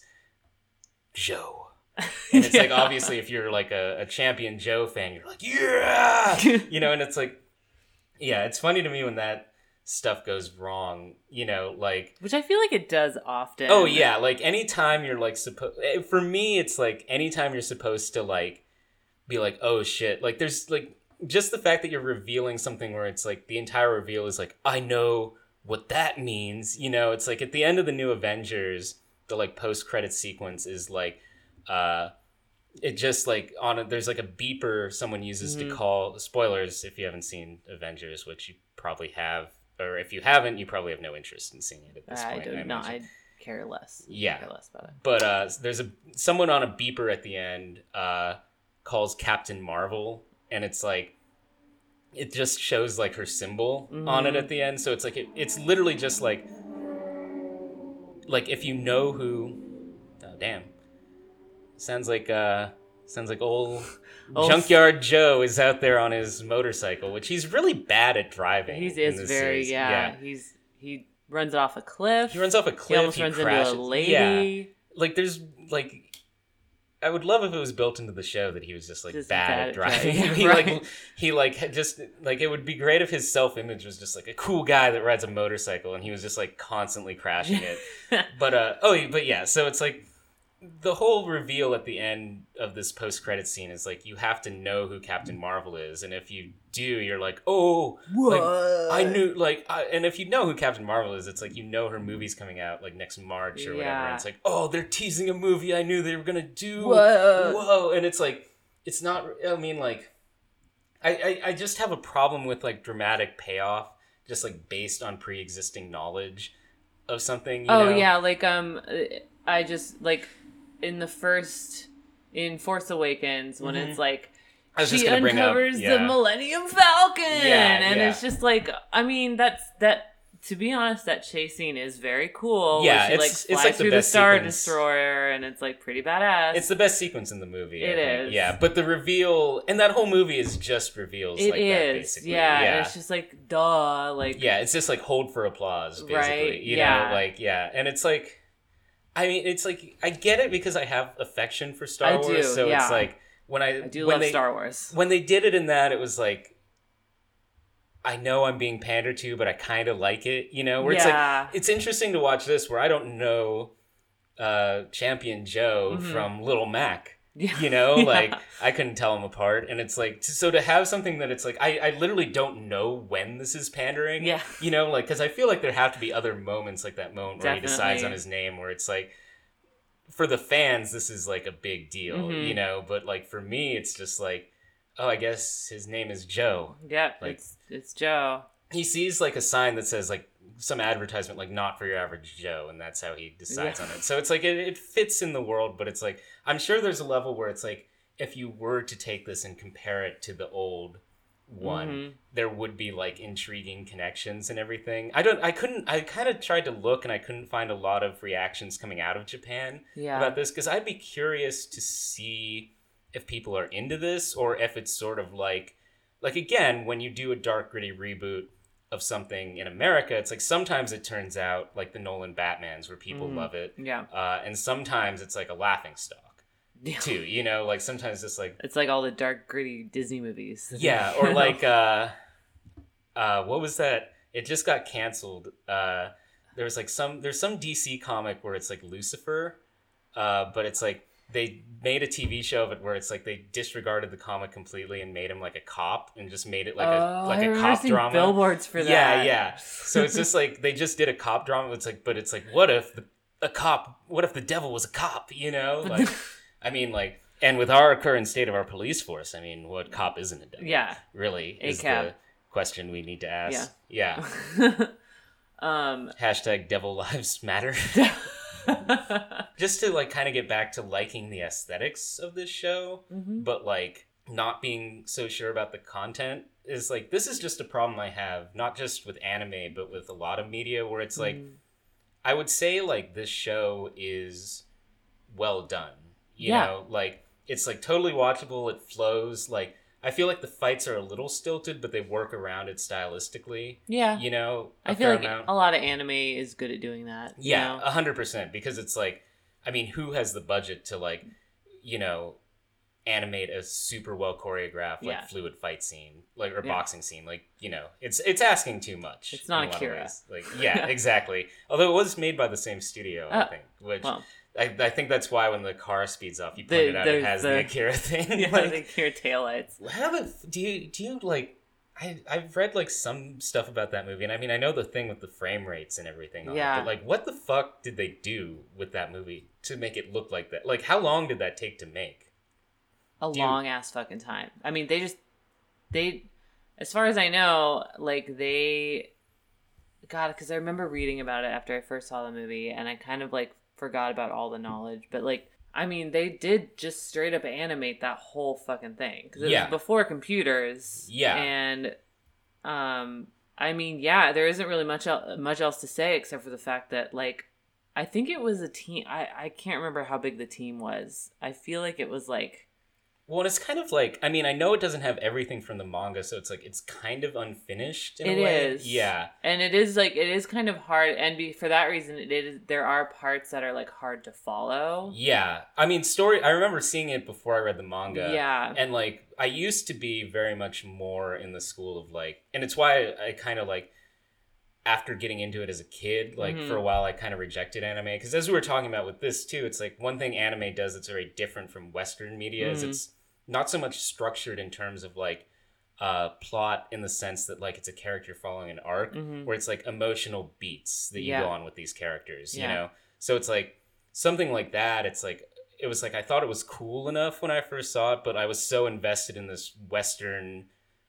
Joe. And it's like obviously if you're like a, a champion Joe fan, you're like yeah, you know, and it's like yeah, it's funny to me when that stuff goes wrong. You know, like Which I feel like it does often. Oh yeah, like anytime you're like supposed for me it's like anytime you're supposed to like be like oh shit, like there's like just the fact that you're revealing something where it's like the entire reveal is like I know what that means, you know, it's like at the end of the new Avengers, the like post credit sequence is like uh it just like on a, there's like a beeper someone uses to call spoilers if you haven't seen Avengers, which you probably have or if you haven't, you probably have no interest in seeing it at this point. I point. do not. imagine I care less. I Yeah. care less about it. but uh, there's a someone on a beeper at the end uh, calls Captain Marvel, and it's like it just shows like her symbol on it at the end. So it's like it, it's literally just like like if you know who. Oh damn! Sounds like uh sounds like old. Old- Junkyard Joe is out there on his motorcycle, which he's really bad at driving. He is very series. yeah, He's he runs it off a cliff. He runs off a cliff. He almost runs crashes. into a lady. Yeah. like there's like I would love if it was built into the show that he was just like Just bad, bad at at driving. driving, he right. like he like just like it would be great if his self image was just like a cool guy that rides a motorcycle and he was just like constantly crashing it. but uh oh but yeah, so it's like the whole reveal at the end of this post credit scene is like you have to know who Captain Marvel is, and if you do, you're like, oh, like, I knew like, I, and if you know who Captain Marvel is, it's like you know her movie's coming out like next March or whatever. And it's like, oh, they're teasing a movie I knew they were gonna do. Whoa. Whoa, and it's like, it's not. I mean, like, I, I I just have a problem with like dramatic payoff, just like based on pre-existing knowledge of something. You oh know? yeah, like um, I just like in the first in Force Awakens when it's like. Mm-hmm. I was she just up- uncovers yeah. the Millennium Falcon, Yeah, and yeah. it's just like, I mean, that's that. To be honest, that chase scene is very cool. Yeah, she it's- like it's, like, through the best Star sequence. Destroyer, and it's like pretty badass. It's the best sequence in the movie. It think. Yeah, but the reveal and that whole movie is just reveals It like that is, basically. yeah, Yeah. It's just like duh, like yeah, it's just like hold for applause, basically. Right, You yeah. know, like yeah, and it's like, I mean, it's like I get it because I have affection for Star I Wars, do, so yeah. it's like when I, I do when love they, Star Wars. when they did it in that, it was like. I know I'm being pandered to, but I kind of like it, you know. Where it's like it's interesting to watch this, where I don't know uh, Champion Joe from Little Mac, Mm-hmm. Yeah. you know Yeah. like i couldn't tell them apart and it's like so to have something that it's like i, I literally don't know when this is pandering Yeah. you know like because i feel like there have to be other moments like that moment where he decides on his name where it's like for the fans this is like a big deal Mhm. you know but like for me it's just like oh i guess his name is joe Yep, like- it's it's Joe. he sees like a sign that says like some advertisement like not for your average joe and that's how he decides Yeah. on it so it's like it, it fits in the world but it's like i'm sure there's a level where it's like if you were to take this and compare it to the old one Mhm. there would be like intriguing connections and everything i don't i couldn't i kind of tried to look and i couldn't find a lot of reactions coming out of japan Yeah. about this because I'd be curious to see if people are into this or if it's sort of like like again when you do a dark gritty reboot of something in America, it's like sometimes it turns out like the Nolan Batmans where people Mhm. love it, Yeah. uh, and sometimes it's like a laughing stock Yeah. too. You know, like sometimes it's like It's like all the dark, gritty Disney movies. yeah, or like uh, uh, what was that? It just got canceled. Uh, there was like some there's some DC comic where it's like Lucifer, uh, but it's like they made a TV show of it where it's like they disregarded the comic completely and made him like a cop and just made it like a oh, like I a cop drama. Billboards for that. Yeah, yeah. So it's just like they just did a cop drama. It's like, but it's like, what if the, a cop? What if the devil was a cop? You know, like, I mean, like, and with our current state of our police force, I mean, what cop isn't a devil? Yeah. really is ACAB. the question we need to ask. Yeah. um, Hashtag Devil Lives Matter. just to like kind of get back to liking the aesthetics of this show, Mhm. but like not being so sure about the content is like this is just a problem I have, not just with anime, but with a lot of media where it's like Mm. I would say like this show is well done. You Yeah. know, like it's like totally watchable, it flows, like I feel like the fights are a little stilted, but they work around it stylistically. yeah. You know, a I feel fair like amount. a lot of anime is good at doing that. Yeah, a hundred percent. Because it's like, I mean, who has the budget to like, you know, animate a super well choreographed like Yeah. fluid fight scene, like or Yeah. boxing scene? Like, you know, it's it's asking too much. It's not a lot of Akira. Like, yeah, exactly. Although it was made by the same studio, I Oh, think. Which Well, I, I think that's why when the car speeds up, you The- pointed out it has the, the- Akira thing. yeah, like, like your taillights. the f- do you do you like? I I've read like some stuff about that movie, and I mean I know the thing with the frame rates and everything. Yeah. It, but like, what the fuck did they do with that movie to make it look like that? Like, how long did that take to make? a Do you- long ass fucking time. I mean, they just they, as far as I know, like they, God, because I remember reading about it after I first saw the movie, and I kind of like forgot about all the knowledge. But like, I mean, they did just straight up animate that whole fucking thing because it Yeah. was before computers. Yeah. and um, I mean, yeah, there isn't really much el- much else to say except for the fact that like. I think it was a team. I, I can't remember how big the team was. I feel like it was like Well, and it's kind of like I mean I know it doesn't have everything from the manga, so it's like it's kind of unfinished in It a way. is. Yeah. and it is like it is kind of hard and be, for that reason it is there are parts that are like hard to follow Yeah. I mean story. I remember seeing it before I read the manga. yeah and like i used to be very much more in the school of like and it's why i, kind of like after getting into it as a kid like Mhm. for a while i kind of rejected anime because as we were talking about with this too it's like one thing anime does that's very different from western media is Mhm. it's not so much structured in terms of like uh plot in the sense that like it's a character following an arc Mhm. where it's like emotional beats that you Yeah. go on with these characters you know so it's like something like that it's like it was like i thought it was cool enough when i first saw it but i was so invested in this western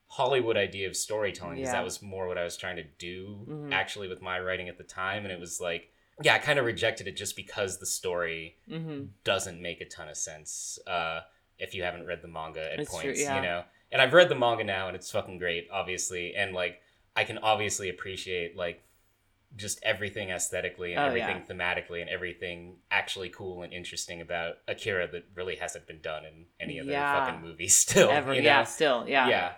hollywood idea of storytelling because Yeah. that was more what i was trying to do Mhm. actually with my writing at the time and it was like yeah i kind of rejected it just because the story mm-hmm. doesn't make a ton of sense uh, if you haven't read the manga at It's true, points, yeah. you know. And I've read the manga now, and it's fucking great, obviously. And like, I can obviously appreciate like just everything aesthetically and Oh, everything yeah. thematically and everything actually cool and interesting about Akira that really hasn't been done in any other Yeah. fucking movies still. ever you know? yeah still yeah yeah,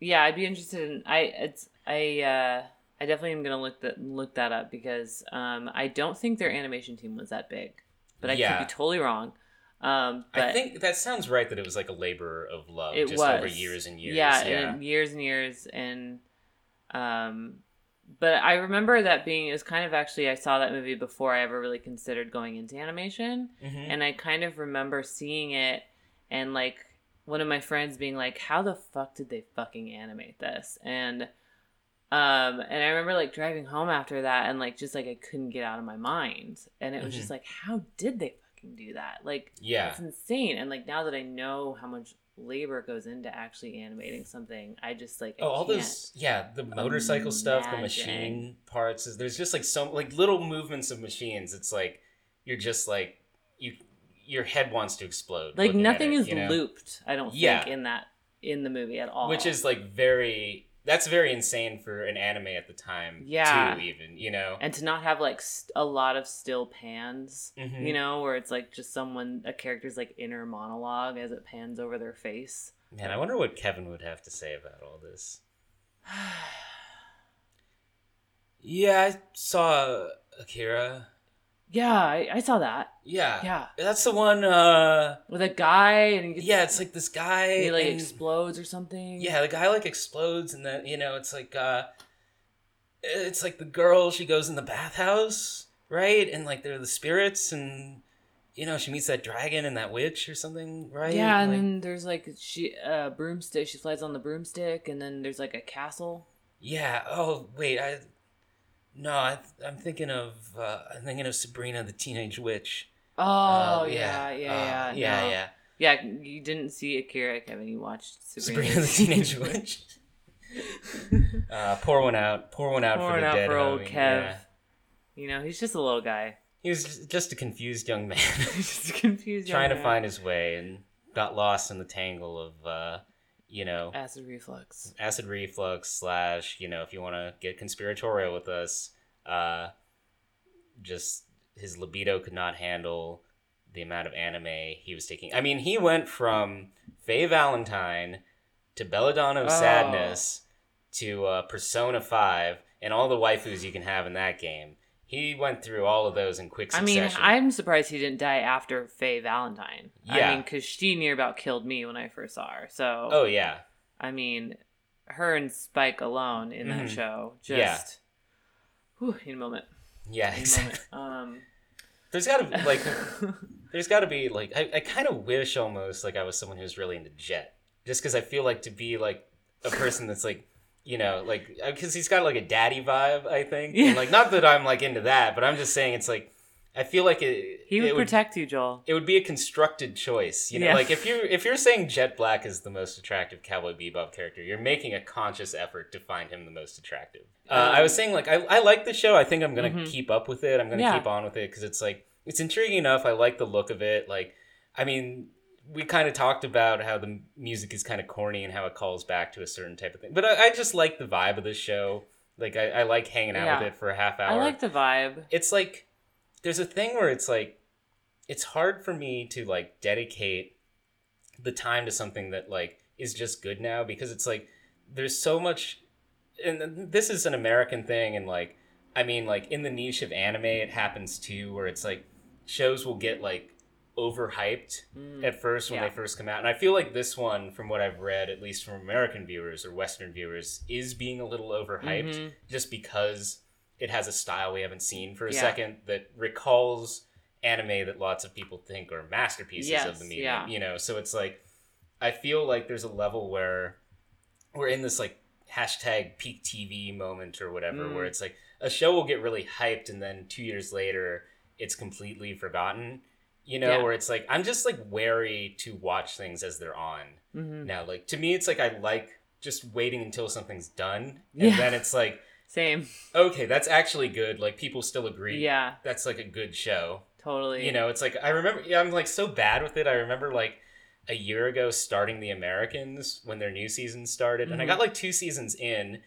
yeah i'd be interested in i it's i uh i definitely am gonna look that look that up because um i don't think their animation team was that big but i Yeah. could be totally wrong um but I think that sounds right. That it was like a labor of love, it just was over years and years. Yeah, yeah. and years and years, and um, but I remember that being it was kind of actually I saw that movie before I ever really considered going into animation, Mhm. and I kind of remember seeing it and like one of my friends being like, "How the fuck did they fucking animate this?" and um and i remember like driving home after that and like just like i couldn't get out of my mind and it was Mhm. just like how did they fucking do that like yeah. it's insane. And like now that I know how much labor goes into actually animating something, I just like I Oh, all those yeah, the motorcycle stuff, the machine parts. Is there's just like some like little movements of machines. It's like you're just like you your head wants to explode. like nothing it, is you know? looped. I don't Yeah. think in that in the movie at all. which is like very that's very insane for an anime at the time. Yeah. too, even you know. and to not have like st- a lot of still pans. Mhm. You know, where it's like just someone a character's like inner monologue as it pans over their face. Man, I wonder what Kevin would have to say about all this. Yeah, I saw Akira. Yeah, I, I saw that. Yeah, Yeah, that's the one. uh with a guy and gets, Yeah, it's like this guy. he like and- explodes or something. Yeah, the guy like explodes, and then you know it's like uh, it's like the girl she goes in the bathhouse, right? And like they're the spirits, and you know she meets that dragon and that witch or something, right? Yeah, and Like- then there's like she uh broomstick. She flies on the broomstick, and then there's like a castle. yeah. Oh wait, I no, I, I'm thinking of uh, I'm thinking of Sabrina the Teenage Witch. Oh Uh, yeah, yeah, uh, yeah, yeah, no. yeah. Yeah, you didn't see Akira, Kevin. You watched Sabrina, Sabrina the Teenage Witch. uh, pour one out. Pour one out Pouring for the out dead for old homie. Kev. Yeah. You know, he's just a little guy. he was just- just a confused young man Just a confused. young man. trying to man. find his way and got lost in the tangle of uh, you know acid reflux. acid reflux slash you know if you want to get conspiratorial with us uh just his libido could not handle the amount of anime he was taking i mean he went from faye valentine to belladonna of Oh. sadness to uh, persona 5 and all the waifus you can have in that game he went through all of those in quick succession. I mean, I'm surprised he didn't die after Faye Valentine. Yeah. I mean, because she near about killed me when I first saw her. So, oh yeah I mean, her and Spike alone in that Mhm. show Yeah. just. Whew, in a moment. yeah In a exactly moment. there's gotta be Um, like there's got to be like I, I kind of wish almost like I was someone who's really into Jet, just because I feel like to be like a person that's like you know like because he's got like a daddy vibe I think Yeah. and like not that I'm like into that but I'm just saying it's like I feel like it he would it protect you, Joel. it would be a constructed choice you know Yeah. like if you're if you're saying Jet Black is the most attractive Cowboy Bebop character you're making a conscious effort to find him the most attractive uh, I was saying like I, I like the show I think I'm gonna Mhm. keep up with it I'm gonna Yeah. keep on with it because it's like it's intriguing enough I like the look of it like I mean we kind of talked about how the music is kind of corny and how it calls back to a certain type of thing but I, I just like the vibe of this show like I, I like hanging out Yeah. with it for a half hour I like the vibe. it's like there's a thing where it's like it's hard for me to like dedicate the time to something that like is just good now because it's like there's so much and this is an american thing and like i mean like in the niche of anime it happens too where it's like shows will get like overhyped Mm. at first when Yeah. they first come out and i feel like this one from what i've read at least from american viewers or western viewers is being a little overhyped Mhm. just because it has a style we haven't seen for a Yeah. second that recalls anime that lots of people think are masterpieces of the medium yeah. you know so it's like i feel like there's a level where we're in this like hashtag peak tv moment or whatever Mm. where it's like a show will get really hyped and then two years later it's completely forgotten you know Yeah. where it's like i'm just like wary to watch things as they're on Mhm. now like to me it's like i like just waiting until something's done and Yeah. then it's like Same. okay that's actually good like people still agree Yeah, that's like a good show totally. you know it's like i remember yeah i'm like so bad with it i remember like a year ago starting the americans when their new season started and i Mhm. got like two seasons in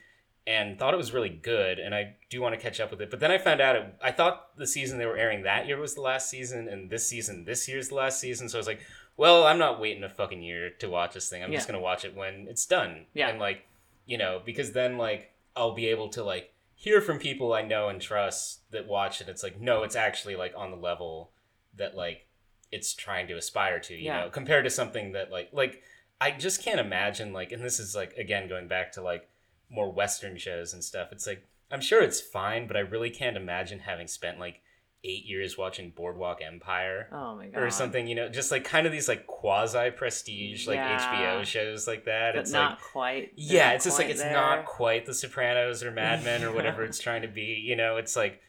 and thought it was really good and i do want to catch up with it. But then i found out it, i thought the season they were airing that year was the last season and this season this year's the last season. So i was like well i'm not waiting a fucking year to watch this thing. I'm just gonna watch it when it's done. Yeah. and like you know because then like i'll be able to like hear from people i know and trust that watch it. It's like no it's actually like on the level that like it's trying to aspire to you Yeah. know compared to something that like like i just can't imagine like and this is like again going back to like more western shows and stuff it's like i'm sure it's fine but i really can't imagine having spent like eight years watching boardwalk empire Oh my god. or something you know just like kind of these like quasi prestige like Yeah. hbo shows like that But it's not like quite. yeah it's just like it's there. not quite the sopranos or mad men or whatever it's trying to be you know it's like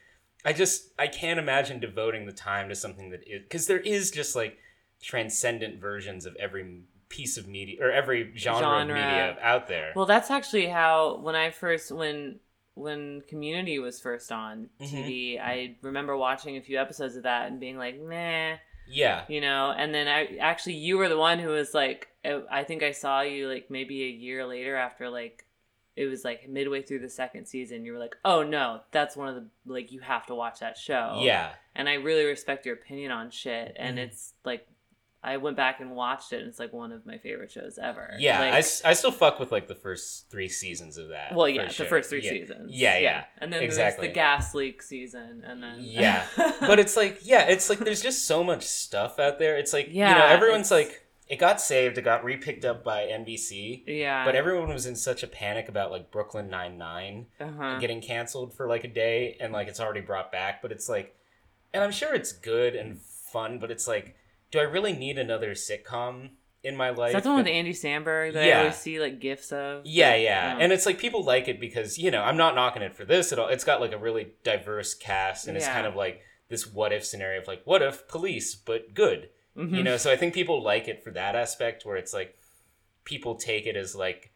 i just i can't imagine devoting the time to something that is because there is just like transcendent versions of every piece of media or every genre, Genre. of media out there Well, that's actually how when I first when when Community was first on. TV, I remember watching a few episodes of that and being like, "Nah," yeah you know. And then I actually you were the one who was like, I think I saw you like maybe a year later after like it was like midway through the second season. You were like, "Oh no, that's one of the like you have to watch that show." yeah and I really respect your opinion on shit. And Mhm. it's like, I went back and watched it, and it's like one of my favorite shows ever. yeah like, I, I still fuck with like the first three seasons of that well, yeah, sure. the first three Yeah. seasons. yeah yeah and then exactly. there's the gas leak season, and then Yeah. but it's like yeah it's like there's just so much stuff out there it's like you know Yeah, everyone's like it got saved it got repicked up by nbc yeah, but everyone was in such a panic about like brooklyn 99 uh-huh. getting canceled for like a day and like it's already brought back but it's like and i'm sure it's good and fun but it's like do i really need another sitcom in my life Is that the one with Andy Samberg that I always see like gifs of? yeah, yeah, Yeah. and it's like people like it because you know I'm not knocking it for this at all. It's got like a really diverse cast, and it's kind of like this what if scenario of like what if police but good, Mhm. you know. So I think people like it for that aspect where it's like people take it as like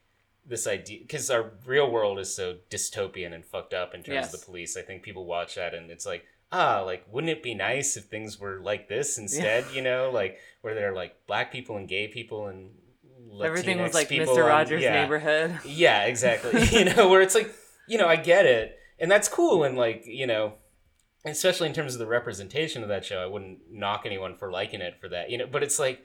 this idea because our real world is so dystopian and fucked up in terms of the police. I think people watch that and it's like ah, like wouldn't it be nice if things were like this instead? You know, like where there are like black people and gay people and Latinx Everything was like people Mr. and- Rogers' yeah. neighborhood. Yeah, exactly. you know, where it's like, you know, I get it, and that's cool, and like, you know, especially in terms of the representation of that show, I wouldn't knock anyone for liking it for that, you know. But it's like,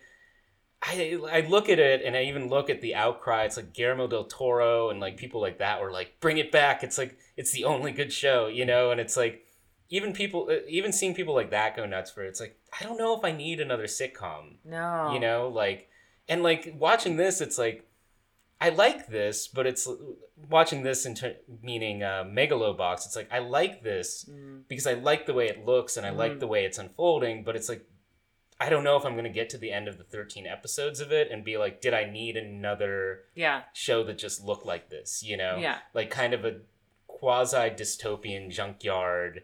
I I look at it, and I even look at the outcry. It's like Guillermo del Toro and like people like that were like, bring it back. It's like it's the only good show, you know, and it's like. Even people, uh, even seeing people like that go nuts for it, it's like I don't know if I need another sitcom No. you know like and like watching this it's like i like this but it's watching this in ter- meaning uh, megalobox it's like i like this Mm. because i like the way it looks and i like Mhm. the way it's unfolding but it's like i don't know if i'm going to get to the end of the 13 episodes of it and be like did i need another Yeah. show that just looked like this you know Yeah. like kind of a quasi dystopian junkyard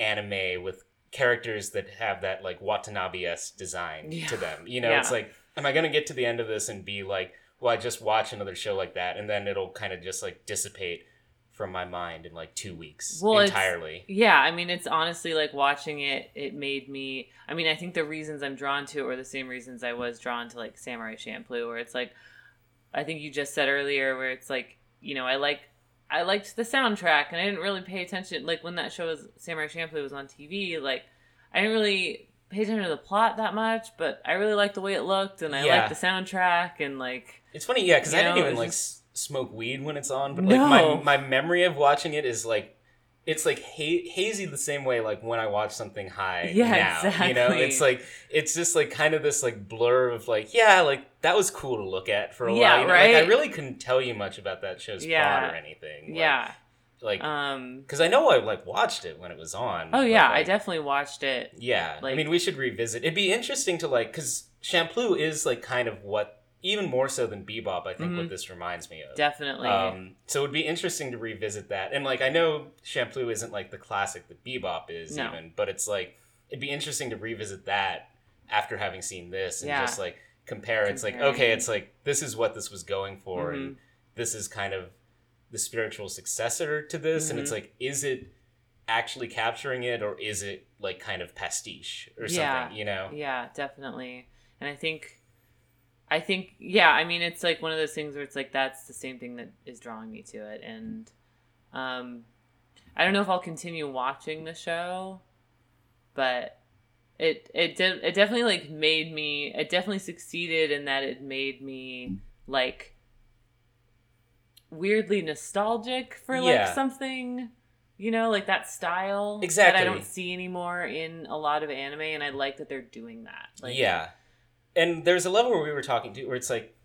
anime with characters that have that like Watanabe esque design Yeah. to them. You know, Yeah. it's like, am I gonna get to the end of this and be like, well, I just watch another show like that, and then it'll kind of just like dissipate from my mind in like two weeks Well, entirely. Yeah, I mean, it's honestly like watching it. It made me. I mean, I think the reasons I'm drawn to it were the same reasons I was drawn to like Samurai Champloo, where it's like, I think you just said earlier, where it's like, you know, I like, I liked the soundtrack, and I didn't really pay attention. Like when that show was Samurai Champloo was on TV, like I didn't really pay attention to the plot that much, but I really liked the way it looked, and I Yeah. liked the soundtrack, and like, It's funny, yeah, because I You didn't know, even it's like s- smoke weed when it's on, but like No. my my memory of watching it is like. It's like ha- hazy the same way like when I watch something high Yeah, now. You know, it's like it's just like kind of this like blur of like yeah, like that was cool to look at for a Yeah, while. You know? Like I really couldn't tell you much about that show's Yeah. plot or anything. Like, yeah, like um, because I know I like watched it when it was on. oh yeah, I definitely watched it. Yeah, I mean, we should revisit. It'd be interesting to like because Champloo is like kind of what even more so than Bebop. I think Mhm. what this reminds me of. Definitely. Um, so it would be interesting to revisit that. And like I know Champloo isn't like the classic that Bebop is No. even, but it's like it'd be interesting to revisit that after having seen this and Yeah. just like compare. It's like okay, it's like this is what this was going for, and Mhm. this is kind of the spiritual successor to this. And it's Mhm. like, is it actually capturing it, or is it like kind of pastiche or Yeah. something? You know? Yeah, definitely. And I think I think yeah, I mean it's like one of those things where it's like that's the same thing that is drawing me to it and um I don't know if I'll continue watching the show, but it it did it definitely like made me it definitely succeeded in that it made me like weirdly nostalgic for like Yeah. something you know like that style that Exactly. i don't see anymore in a lot of anime and i like that they're doing that like yeah. And there's a level where we were talking to where it's like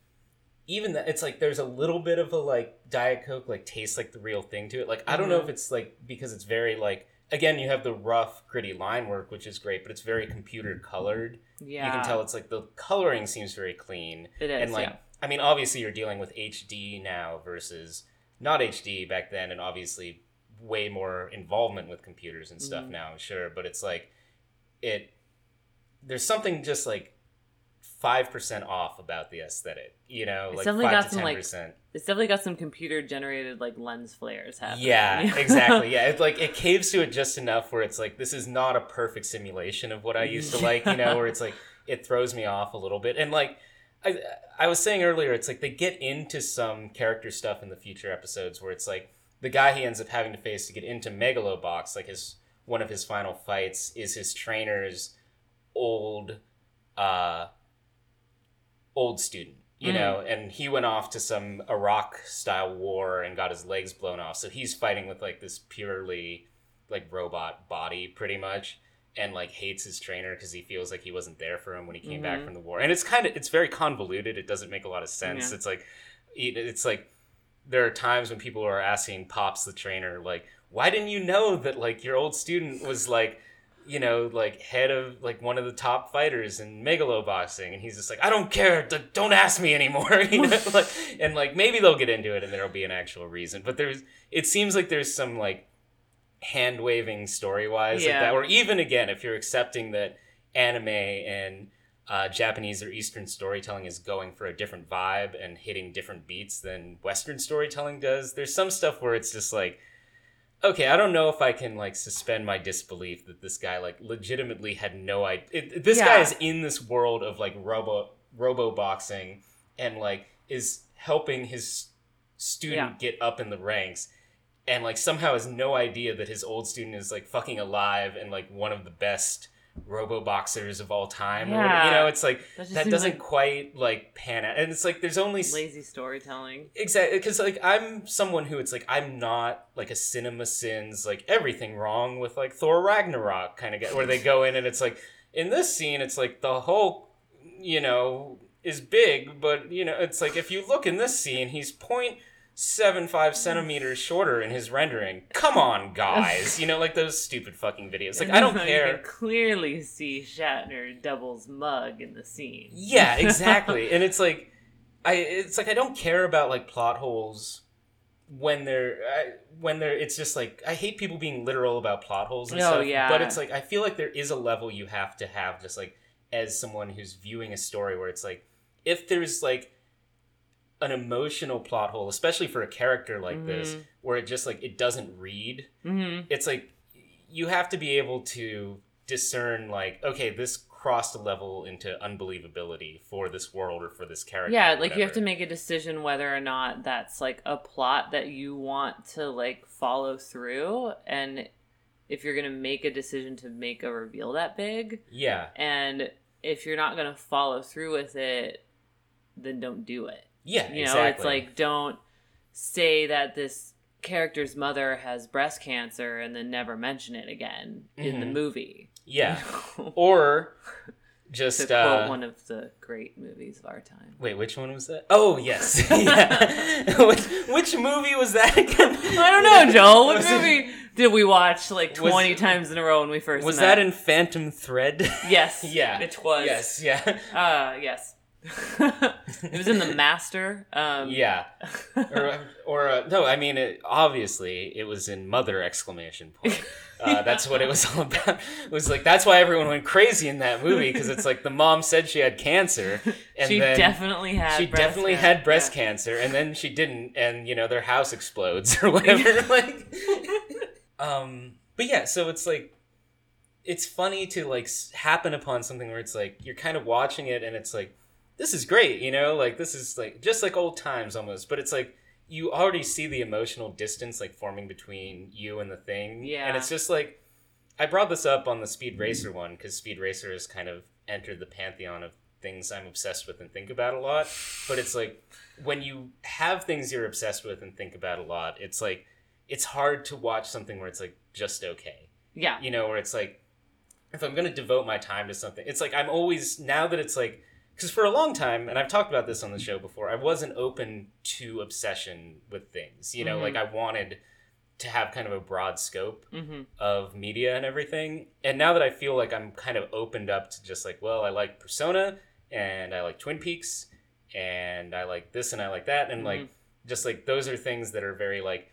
even that it's like there's a little bit of a like Diet Coke like tastes like the real thing to it. Like I don't know Mhm. if it's like because it's very like again you have the rough gritty line work which is great, but it's very computer colored. yeah You can tell it's like the coloring seems very clean. it is and like yeah. I mean obviously you're dealing with HD now versus not HD back then and obviously way more involvement with computers and stuff Mhm. now, sure, but it's like it there's something just like five percent off about the aesthetic, you know, It's like definitely five got to some, ten like, percent. it's definitely got some computer generated like lens flares happening Yeah, you know? exactly. Yeah, it's like it caves to it just enough where it's like this is not a perfect simulation of what I used to like, you know, where it's like it throws me off a little bit. And like I I was saying earlier, it's like they get into some character stuff in the future episodes where it's like the guy he ends up having to face to get into Megalobox, like his one of his final fights is his trainer's old uh old student you Mm. know and he went off to some iraq style war and got his legs blown off so he's fighting with like this purely like robot body pretty much and like hates his trainer because he feels like he wasn't there for him when he came back Mhm. from the war and it's kind of it's very convoluted it doesn't make a lot of sense Yeah. it's like it's like there are times when people are asking pops the trainer like why didn't you know that like your old student was like you know like head of like one of the top fighters in megalo boxing and he's just like i don't care D- don't ask me anymore you know like and like maybe they'll get into it and there'll be an actual reason but there's it seems like there's some like hand waving story wise like that or even again if you're accepting that anime and uh, Japanese or Eastern storytelling is going for a different vibe and hitting different beats than Western storytelling does. There's some stuff where it's just like, okay, I don't know if I can like suspend my disbelief that this guy like legitimately had no idea. This guy is in this world of like robo robo boxing and like is helping his student Yeah. get up in the ranks and like somehow has no idea that his old student is like fucking alive and like one of the best robo boxers of all time or you know it's like That that doesn't like- quite like pan out. And it's like there's only Lazy storytelling. Exactly, because like I'm someone who it's like I'm not like a cinema sins like everything wrong with like Thor Ragnarok kind of guy where they go in and it's like in this scene it's like the Hulk, you know, is big, but you know it's like if you look in this scene he's point seven five centimeters shorter in his rendering. Come on, guys, you know like those stupid fucking videos. Like I don't You care. can clearly see Shatner doubles mug in the scene. Yeah, exactly. and it's like I it's like I don't care about like plot holes when they're I, when they're it's just like I hate people being literal about plot holes and Oh, stuff. yeah. But it's like I feel like there is a level you have to have just like as someone who's viewing a story where it's like if there's like an emotional plot hole, especially for a character like this, Mhm. where it just like it doesn't read, hmm it's like you have to be able to discern like okay this crossed a level into unbelievability for this world or for this character Yeah, like you have to make a decision whether or not that's like a plot that you want to like follow through. And if you're going to make a decision to make a reveal that big yeah. and if you're not going to follow through with it then don't do it. Yeah You know, exactly. it's like don't say that this character's mother has breast cancer and then never mention it again in the Mhm. movie. yeah or to just quote uh one of the great movies of our time. wait which one was that oh yes yeah which, which movie was that again I don't know, Joel. What Was it- movie did we watch like Was- twenty times in a row when we first was met? that in phantom thread Yes. yeah It was. yes yeah Uh yes. It was in the Master. Um, yeah or or uh, no i mean it, obviously it was in mother exclamation point uh, that's what it was all about it was like that's why everyone went crazy in that movie because it's like the mom said she had cancer and she then definitely had. she breast definitely cancer. had breast Yeah. cancer and then she didn't and you know their house explodes or whatever like um but yeah so it's like it's funny to like happen upon something where it's like you're kind of watching it and it's like this is great you know like this is like just like old times almost but it's like you already see the emotional distance like forming between you and the thing Yeah. and it's just like i brought this up on the speed racer one because speed racer has kind of entered the pantheon of things i'm obsessed with and think about a lot but it's like when you have things you're obsessed with and think about a lot it's like it's hard to watch something where it's like just okay Yeah. you know where it's like if i'm going to devote my time to something it's like i'm always now that it's like because for a long time and i've talked about this on the show before i wasn't open to obsession with things you know Mhm. like i wanted to have kind of a broad scope Mm-hmm. of media and everything and now that i feel like i'm kind of opened up to just like well i like persona and i like twin peaks and i like this and i like that and like just like those are things that are very like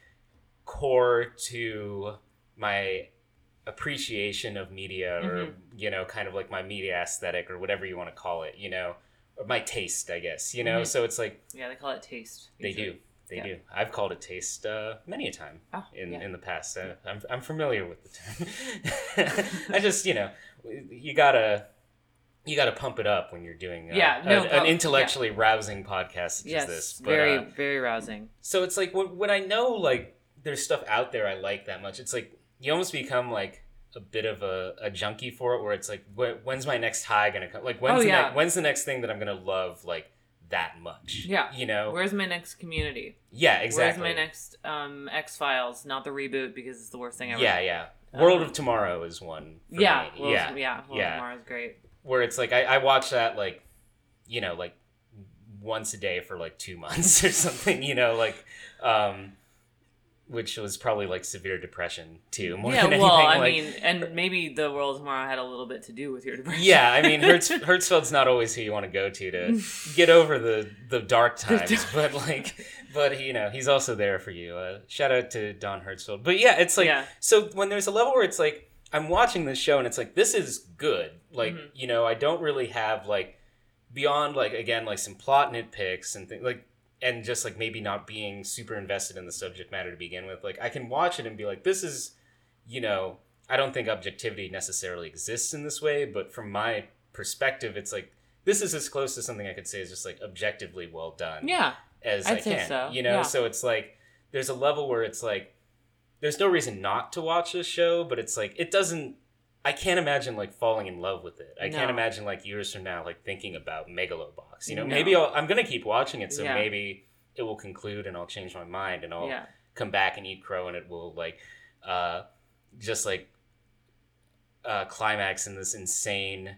core to my appreciation of media or Mhm. you know kind of like my media aesthetic or whatever you want to call it you know or my taste i guess you know Mhm. so it's like Yeah, they call it taste. they do they Yeah. do i've called it taste uh, many a time Oh, in yeah. in the past uh, I'm, I'm familiar with the term i just you know you gotta you gotta pump it up when you're doing uh, Yeah, a- an oh, intellectually rousing podcast such Yes, as this but, very uh, very rousing. so it's like when, when I know like there's stuff out there I like that much, it's like you almost become like a bit of a, a junkie for it, where it's like wh- when's my next high gonna come? Like when's Oh, the yeah. next, when's the next thing that I'm gonna love like that much? Yeah. you know. Where's my next Community? yeah, exactly. Where's my next um, X Files? Not the reboot because it's the worst thing ever. Yeah, yeah. World Um, of Tomorrow is one. For Yeah, me. World's- yeah, yeah, World yeah. of Tomorrow's great. Where it's like I, I watch that like, you know, like once a day for like two months or something. You know, like, um, which was probably like severe depression too. More yeah, than well, anything. I like, mean, and maybe the World of Tomorrow had a little bit to do with your depression. Yeah, I mean, Hertz, Hertzfeldt's not always who you want to go to to get over the the dark times, dark- but like, but you know, he's also there for you. Uh, shout out to Don Hertzfeldt. But yeah, it's like Yeah. so when there's a level where it's like I'm watching this show and it's like this is good. Like Mhm. you know, I don't really have like beyond like again like some plot nitpicks and things like and just like maybe not being super invested in the subject matter to begin with, like I can watch it and be like, this is, you know, I don't think objectivity necessarily exists in this way, but from my perspective, it's like this is as close to something I could say is just like objectively well done Yeah. as I'd I say can. so, You know, yeah. so it's like there's a level where it's like there's no reason not to watch this show, but it's like it doesn't. I can't imagine like falling in love with it. I can't imagine like years from now like thinking about Megalobox. You know, No. maybe I'll, I'm gonna keep watching it, so Yeah. maybe it will conclude and I'll change my mind and I'll Yeah. come back and eat crow and it will like uh just like uh climax in this insane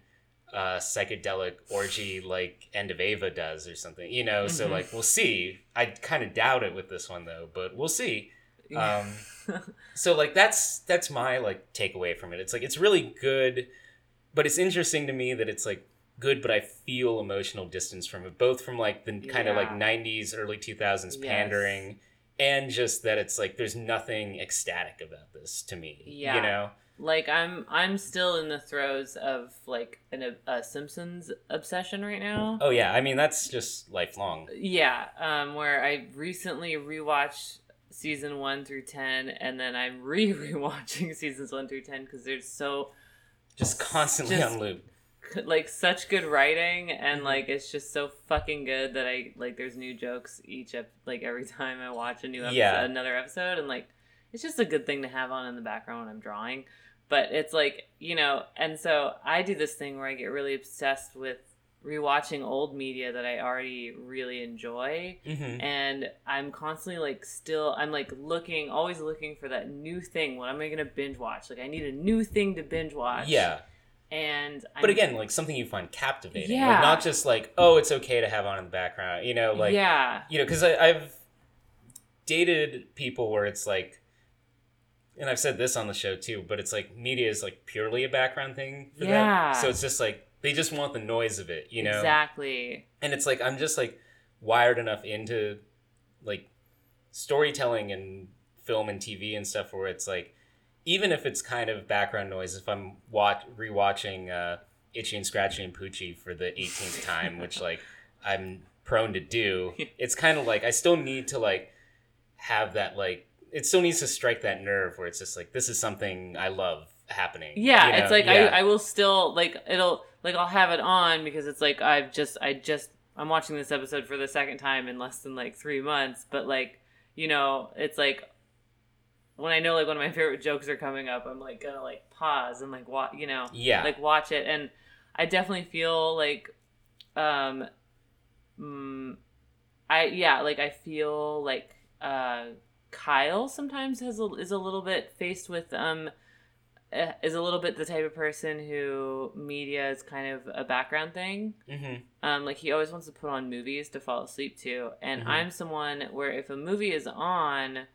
uh psychedelic orgy like end of Eva does or something you know so Mhm. like we'll see i kind of doubt it with this one though but we'll see um so like that's that's my like takeaway from it it's like it's really good but it's interesting to me that it's like good but i feel emotional distance from it both from like the kind of like 90s early 2000s Yes. pandering and just that it's like there's nothing ecstatic about this to me Yeah. you know like I'm I'm still in the throes of like an, a Simpsons obsession right now. oh yeah i mean that's just lifelong Yeah, um, where I recently rewatched season one through ten, and then I'm re rewatching seasons one through ten because there's so just constantly Just- on loop like such good writing, and Mhm. like it's just so fucking good that I like there's new jokes each ep- like every time I watch a new episode, Yeah. another episode, and like it's just a good thing to have on in the background when I'm drawing. But it's like you know, and so I do this thing where I get really obsessed with rewatching old media that I already really enjoy. Mm-hmm. and I'm constantly like still I'm like looking always looking for that new thing. What am I gonna binge watch? Like I need a new thing to binge watch. Yeah. And I'm, but again like something you find captivating. Yeah. like not just like oh it's okay to have on in the background you know like yeah. you know because i've dated people where it's like and i've said this on the show too but it's like media is like purely a background thing for Yeah. them so it's just like they just want the noise of it you know exactly and it's like i'm just like wired enough into like storytelling and film and tv and stuff where it's like even if it's kind of background noise if i'm watch rewatching uh itchy and scratchy and poochie for the 18th time which like i'm prone to do it's kind of like i still need to like have that like it still needs to strike that nerve where it's just like this is something i love happening yeah you know? it's like Yeah. I, I will still like it'll like I'll have it on because it's like I've just I just I'm watching this episode for the second time in less than like three months but like you know it's like when I know like one of my favorite jokes are coming up I'm like gonna like pause and like what you know yeah. like watch it. And i definitely feel like um mm, i yeah like i feel like uh kyle sometimes has a, is a little bit faced with um is a little bit the type of person who media is kind of a background thing. Hmm um like he always wants to put on movies to fall asleep to. And Mhm. i'm someone where if a movie is on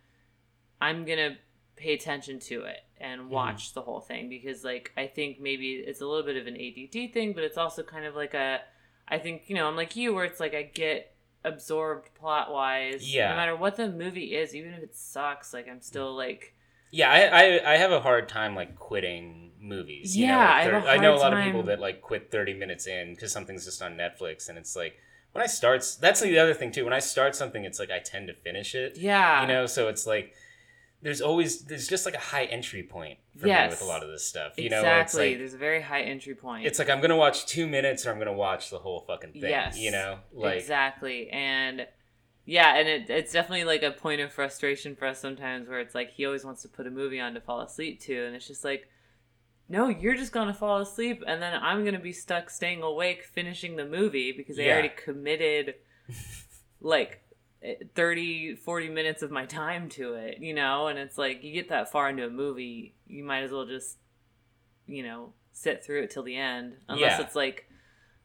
i'm gonna pay attention to it and watch the whole thing because like i think maybe it's a little bit of an ADD thing but it's also kind of like a i think you know i'm like you where it's like i get absorbed plot wise Yeah. no matter what the movie is even if it sucks like i'm still like Yeah, I, I I have a hard time like quitting movies. you know, Yeah, like, I have a thir- I know a lot of people that like quit thirty minutes in because something's just on Netflix, and it's like when I start. That's the other thing too. When I start something, it's like I tend to finish it. yeah You know, so it's like there's always there's just like a high entry point for me Yes. with a lot of this stuff. You know, exactly like there's a very high entry point it's like I'm gonna watch two minutes or I'm gonna watch the whole fucking thing. Yes. You know, like exactly and yeah and it, it's definitely like a point of frustration for us sometimes where it's like he always wants to put a movie on to fall asleep to and it's just like no you're just gonna fall asleep and then i'm gonna be stuck staying awake finishing the movie because i Yeah. already committed like eh, 30 40 minutes of my time to it you know and it's like you get that far into a movie you might as well just you know sit through it till the end unless Yeah. it's like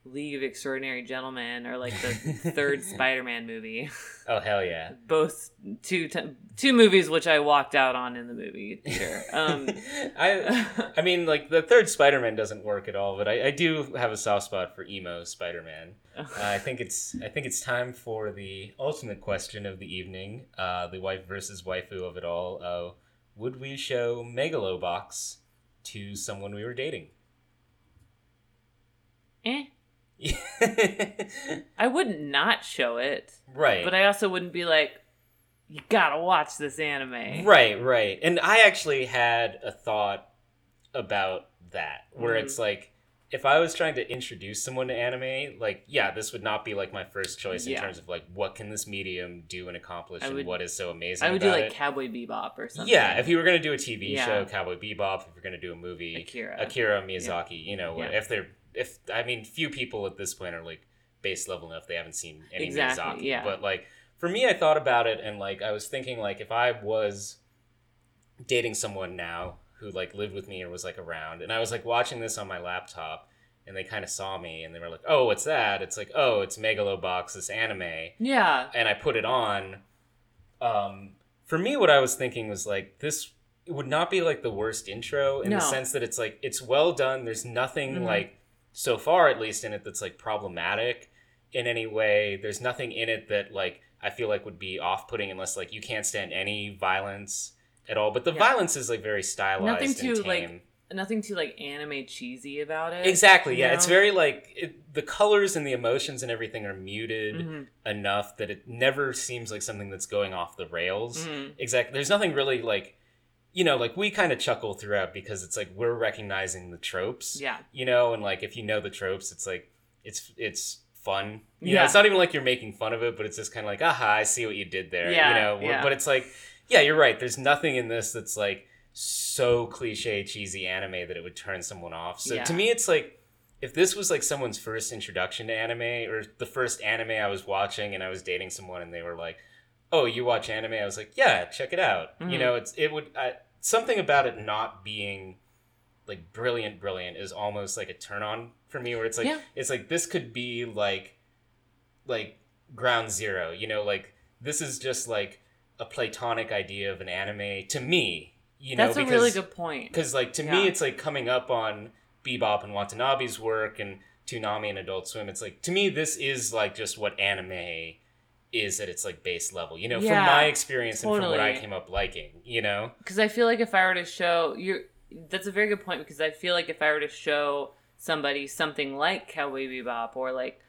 league of extraordinary gentlemen or like the third spider-man movie oh hell yeah. both two t- two movies which i walked out on in the movie theater um I I mean, like the third Spider-Man doesn't work at all, but I, I do have a soft spot for emo Spider-Man. Uh, I think it's I think it's time for the ultimate question of the evening, uh, the wife versus waifu of it all. Uh, would we show Megalobox to someone we were dating? eh. I wouldn't not show it, right. but I also wouldn't be like, you gotta watch this anime. Right, right. And I actually had a thought about that where Mhm. it's like if I was trying to introduce someone to anime, like yeah, this would not be like my first choice in Yeah. terms of like what can this medium do and accomplish I and what is so amazing I would do like it. Cowboy Bebop or something. yeah, if you were gonna do a TV Yeah. show, Cowboy Bebop. If you're gonna do a movie, Akira. Akira Miyazaki. You know, Yeah. if they're if I mean, few people at this point are like base level enough they haven't seen any Exactly, Miyazaki. yeah. But like for me, I thought about it and like I was thinking like if I was dating someone now who like lived with me or was like around, and I was like watching this on my laptop. And they kind of saw me, and they were like, "Oh, what's that?" It's like, "Oh, it's Megalobox, this anime." Yeah. and I put it on. Um, for me, what I was thinking was like this would not be like the worst intro in No. the sense that it's like it's well done. There's nothing Mhm. like so far, at least in it, that's like problematic in any way. There's nothing in it that like I feel like would be off-putting unless like you can't stand any violence at all. But the Yeah. violence is like very stylized Nothing and too, tame. like, Nothing too like anime cheesy about it. Exactly. Yeah, it's very like it, the colors and the emotions and everything are muted Mhm. enough that it never seems like something that's going off the rails. Mhm. Exactly. There's nothing really like, you know, like we kind of chuckle throughout because it's like we're recognizing the tropes. Yeah. You know, and like if you know the tropes, it's like it's it's fun. You know, Yeah. it's not even like you're making fun of it, but it's just kind of like, aha, I see what you did there. Yeah, You know, yeah. but it's like, yeah, you're right. There's nothing in this that's like so cliche cheesy anime that it would turn someone off. So Yeah. to me, it's like if this was like someone's first introduction to anime or the first anime I was watching and I was dating someone and they were like, "Oh, you watch anime?" I was like, "Yeah, check it out." You Mhm. know, it's it would I, something about it not being like brilliant brilliant is almost like a turn on for me where it's like Yeah. it's like this could be like like ground zero, you know, like this is just like a platonic idea of an anime to me, you know, That's a because really good point. because like to me it's like coming up on bebop and watanabe's work and toonami and adult swim it's like to me this is like just what anime is at its like base level you know from my experience and from what i came up liking you know because I feel like if I were to show you, that's a very good point. Because I feel like if I were to show somebody something like Cowboy Bebop or like,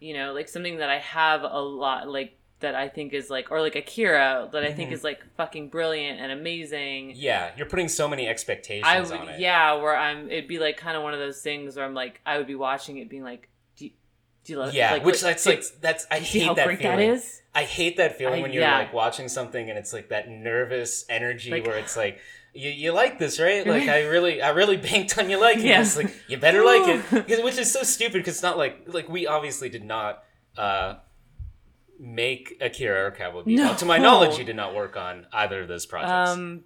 you know, like something that I have a lot like that I think is like, or like Akira that I think Mhm. is like fucking brilliant and amazing. yeah you're putting so many expectations I on it yeah, where I'm, it'd be like kind of one of those things where I'm like, I would be watching it, being like, do you, love it? yeah Like, which that's like that's i hate how that feeling that is? i hate that feeling I- when you're yeah. like watching something and it's like that nervous energy Like- where it's like you, you like this right like i really i really banked on you liking Yeah. this like you better like it 'Cause- which is so stupid because it's not like like we obviously did not uh make akira or cowboy bebop No. to my knowledge you did not work on either of those projects Um,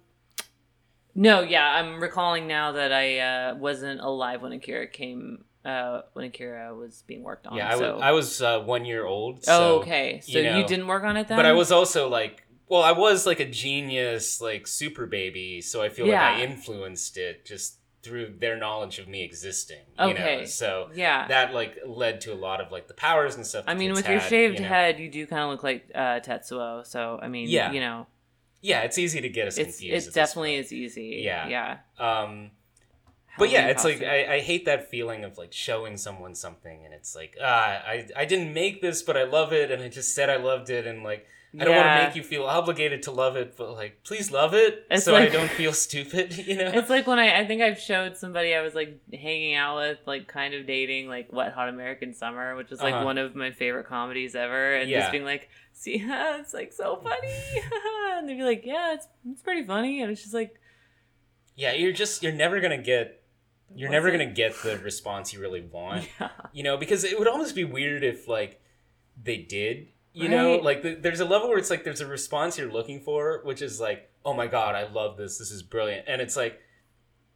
no, yeah, I'm recalling now that I uh, wasn't alive when Akira came, uh, when Akira was being worked on. yeah I so. was I was uh, one year old oh, okay. So you you, didn't work on it then? but i was also like well i was like a genius like super baby so i feel like i influenced it just through their knowledge of me existing you know Okay. so Yeah. that like led to a lot of like the powers and stuff I mean, with your shaved you know? head, you do kind of look like uh, Tetsuo. So I mean, Yeah. you know, yeah it's easy to get us it's confused it definitely is easy. Yeah. yeah. um but yeah it's like. I, I hate that feeling of like showing someone something and it's like ah I, I didn't make this but i love it and i just said i loved it and like i don't want to make you feel obligated to love it but like please love it It's so i don't feel stupid you know It's like when I, I think I've showed somebody I was like hanging out with, like kind of dating, like Wet Hot American Summer, which is like Uh-huh. one of my favorite comedies ever, and Yeah. just being like, see, how it's like so funny, and they'd be like, yeah, it's it's pretty funny, and it's just like, yeah you're just you're never gonna get you're never gonna get the response you really want. Yeah, you know because it would almost be weird if like they did you know? Like the, there's a level where it's like there's a response you're looking for which is like oh my god i love this. This is brilliant. And it's like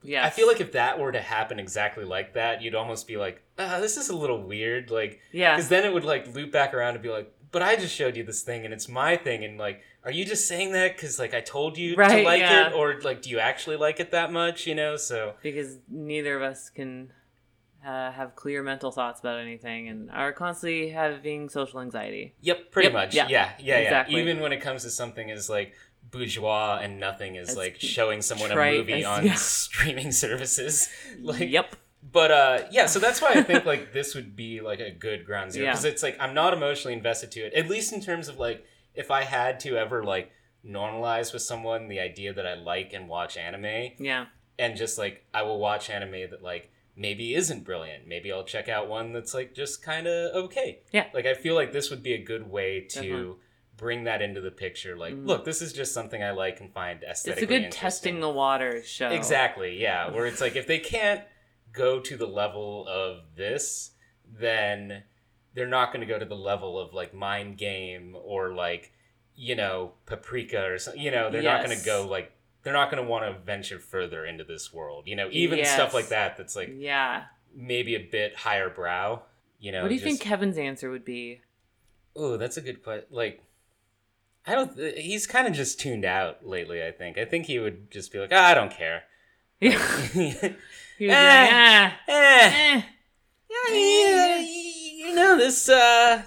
yeah. i feel like if that were to happen exactly like that you'd almost be like ah, this is a little weird. Like yeah, because then it would like loop back around and be like but i just showed you this thing and it's my thing and like are you just saying that because like i told you right, to like yeah. it or like do you actually like it that much you know so because neither of us can uh, have clear mental thoughts about anything, and are constantly having social anxiety. Yep, pretty Yep, much. yeah, Yeah, yeah, exactly. yeah. Even when it comes to something as like bourgeois and nothing is As like showing someone a movie as- on yeah. streaming services. Like, yep, but uh, yeah, so that's why I think like this would be like a good ground zero Yeah. because it's like I'm not emotionally invested to it. At least in terms of like if I had to ever like normalize with someone the idea that I like and watch anime, Yeah. and just like I will watch anime that like maybe isn't brilliant. Maybe I'll check out one that's like just kind of okay. Yeah. Like I feel like this would be a good way to Definitely. bring that into the picture. Like, Mhm. look, this is just something I like and find It's a good interesting. testing the waters show. Exactly. Yeah. Where it's like if they can't go to the level of this, then they're not going to go to the level of like Mind Game or like you know Paprika or something. You know, they're not going to go like they're not going to want to venture further into this world. You know, even stuff like that. That's like Yeah. maybe a bit higher brow. You know. what do you think Kevin's answer would be? Oh, that's a good question. Like, I don't. He's kind of just tuned out lately. I think. I think he would just be like, ah, I don't care. he eh, like, ah, eh. yeah, yeah, you know this. Uh,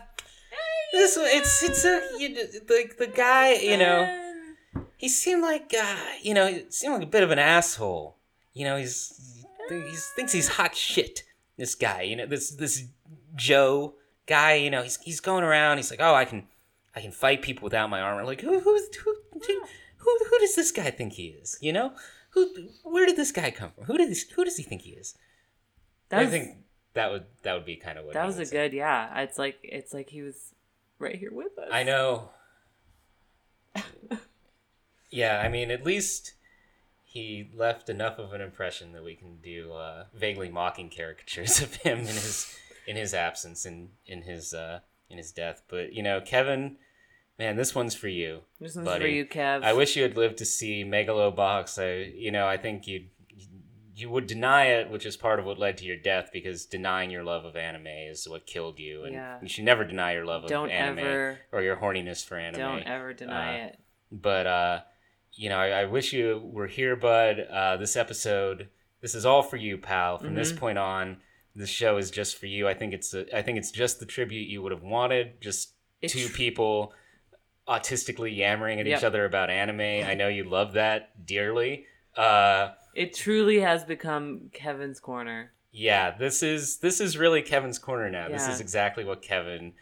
this it's it's a you, the the guy. You know, he seemed like uh, you know, he seemed like a bit of an asshole. You know, he's he thinks he's hot shit. This guy, you know, this this Joe guy. You know, he's he's going around. He's like, oh, I can I can fight people without my armor. Like, who who who, who does this guy think he is? You know, who where did this guy come from? Who did this, who does he think he is? That I was, think that would that would be kind of what that was a say. good yeah. It's like it's like he was right here with us. I know. yeah, I mean, at least he left enough of an impression that we can do uh, vaguely mocking caricatures of him in his in his absence and in his uh, in his death. But you know, Kevin, man, this one's for you. This one's for you, Kev. I wish you had lived to see Megalobox. I, you know, I think you you would deny it, which is part of what led to your death, because denying your love of anime is what killed you, and Yeah. you should never deny your love Don't of anime ever- or your horniness for anime. Don't ever deny Uh, it. But uh, you know, I, I wish you were here, bud. Uh, this episode, this is all for you, pal. From this Mhm. point on, this show is just for you. I think it's a, I think it's just the tribute you would have wanted. Just It two people autistically yammering at Yep. each other about anime. I know you love that dearly. Uh, It truly has become Kevin's corner. yeah, this is this is really Kevin's corner now. This is exactly what Kevin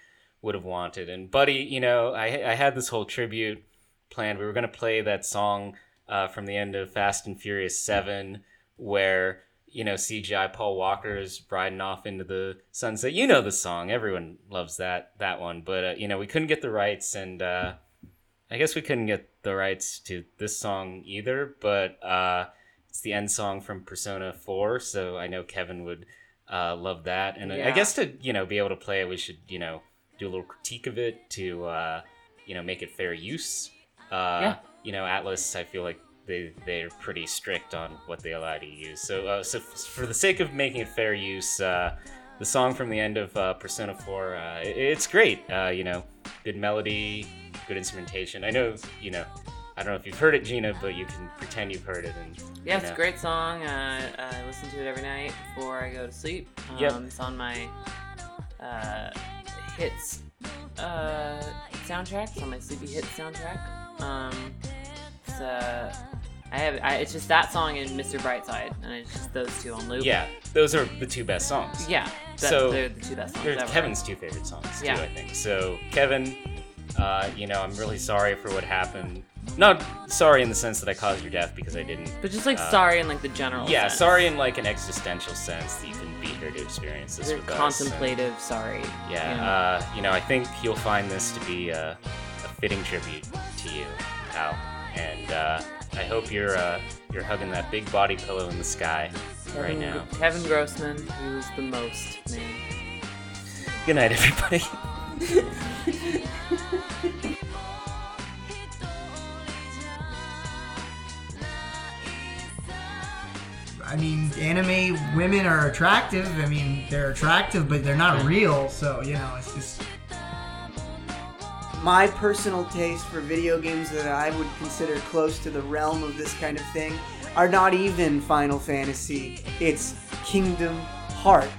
would have wanted. And buddy, you know, I I had this whole tribute planned. We were gonna play that song uh, from the end of Fast and Furious Seven, where you know CGI Paul Walker is riding off into the sunset. You know the song. Everyone loves that that one. But uh, you know we couldn't get the rights, and uh, I guess we couldn't get the rights to this song either. But uh, it's the end song from Persona Four, so I know Kevin would uh, love that. And I- I guess to you know be able to play it, we should you know do a little critique of it to uh, you know make it fair use. Uh, Yeah. You know, Atlus, I feel like they they're pretty strict on what they allow to use. So uh, so f- for the sake of making it fair use, uh, the song from the end of uh, Persona 4, uh, i- it's great. Uh, you know, good melody, good instrumentation. I know, you know, I don't know if you've heard it, Gina, but you can pretend you've heard it. And Yeah, it's a great song. Uh, I listen to it every night before I go to sleep. Um, Yep. It's on my uh, hits uh, soundtrack. It's on my sleepy hits soundtrack. Um, it's, uh, I have. I, it's just that song and Mr. Brightside, and it's just those two on loop. Yeah, those are the two best songs. Yeah. That, So, they're the two best songs They're ever. Kevin's two favorite songs too, I think. So Kevin, uh, you know, I'm really sorry for what happened. Not sorry in the sense that I caused your death because I didn't. But just like uh, sorry in like the general. Yeah, sense. sorry in like an existential sense that you couldn't be here to experience this with us. and- contemplative. Sorry. Yeah, you know. uh, you know, I think you'll find this to be a, a fitting tribute to you, pal. And uh, I hope you're uh, you're hugging that big body pillow in the sky right now. Kevin Grossman, who's the most man. Good night, everybody. I mean, anime women are attractive. I mean, they're attractive, but they're not real. So you know, it's just my personal taste for video games that I would consider close to the realm of this kind of thing are not even Final Fantasy. It's Kingdom Heart.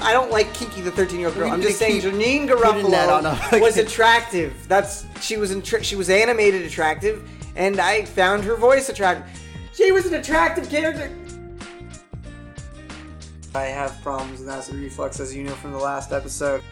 I don't like Kiki the 13 year old girl. I'm just saying Janeane putting that on Garofalo was attractive. That's she was intra- she was animated attractive, and I found her voice attractive. She was an attractive character. I have problems with acid reflux, as you know from the last episode.